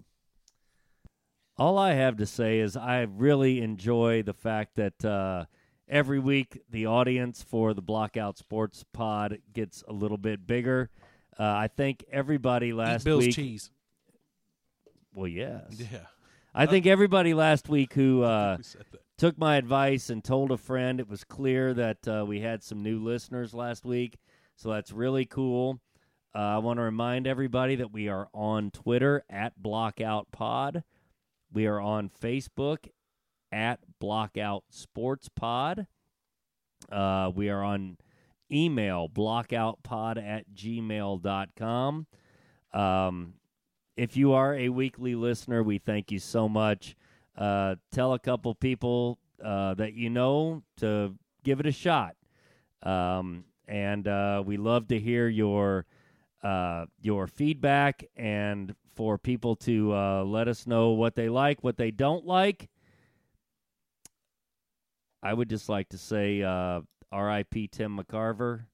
All I have to say is I really enjoy the fact that uh, every week the audience for the Blockout Sports Pod gets a little bit bigger. Uh, I think everybody Eat last Bill's week. cheese. Well, yes. Yeah, I think everybody last week who uh, we took my advice and told a friend. It was clear that uh, we had some new listeners last week, so that's really cool. Uh, I want to remind everybody that we are on Twitter at Blockout Pod. We are on Facebook at Blockout Sports Pod. Uh, we are on email blockoutpod at gmail.com. Um, if you are a weekly listener, we thank you so much. Uh, tell a couple people uh, that you know to give it a shot. Um, and uh, we love to hear your uh, your feedback and for people to uh, let us know what they like, what they don't like. I would just like to say uh, R.I.P. Tim McCarver.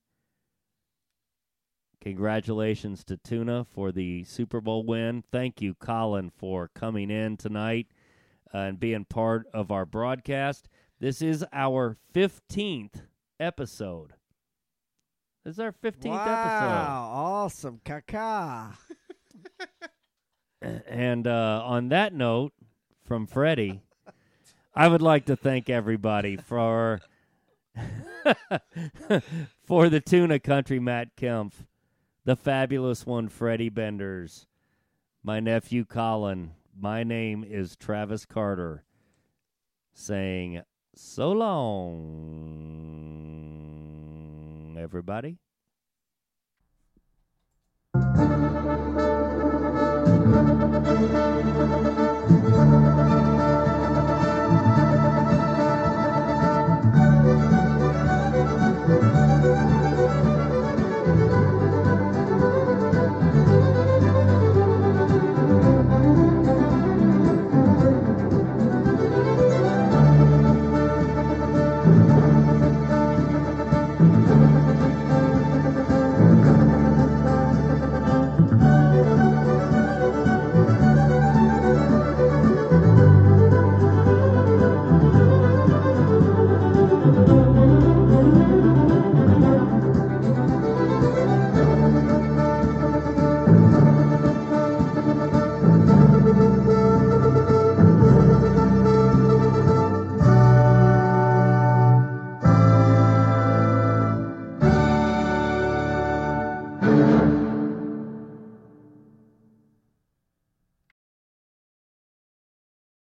Congratulations to Tuna for the Super Bowl win. Thank you, Colin, for coming in tonight and being part of our broadcast. This is our 15th episode. This is our 15th wow, awesome. Kaka. And uh, on that note, from Freddie, I would like to thank everybody for for the tuna country Matt Kempf, the fabulous one Freddie Benders, my nephew Colin. My name is Travis Carter, saying so long, everybody.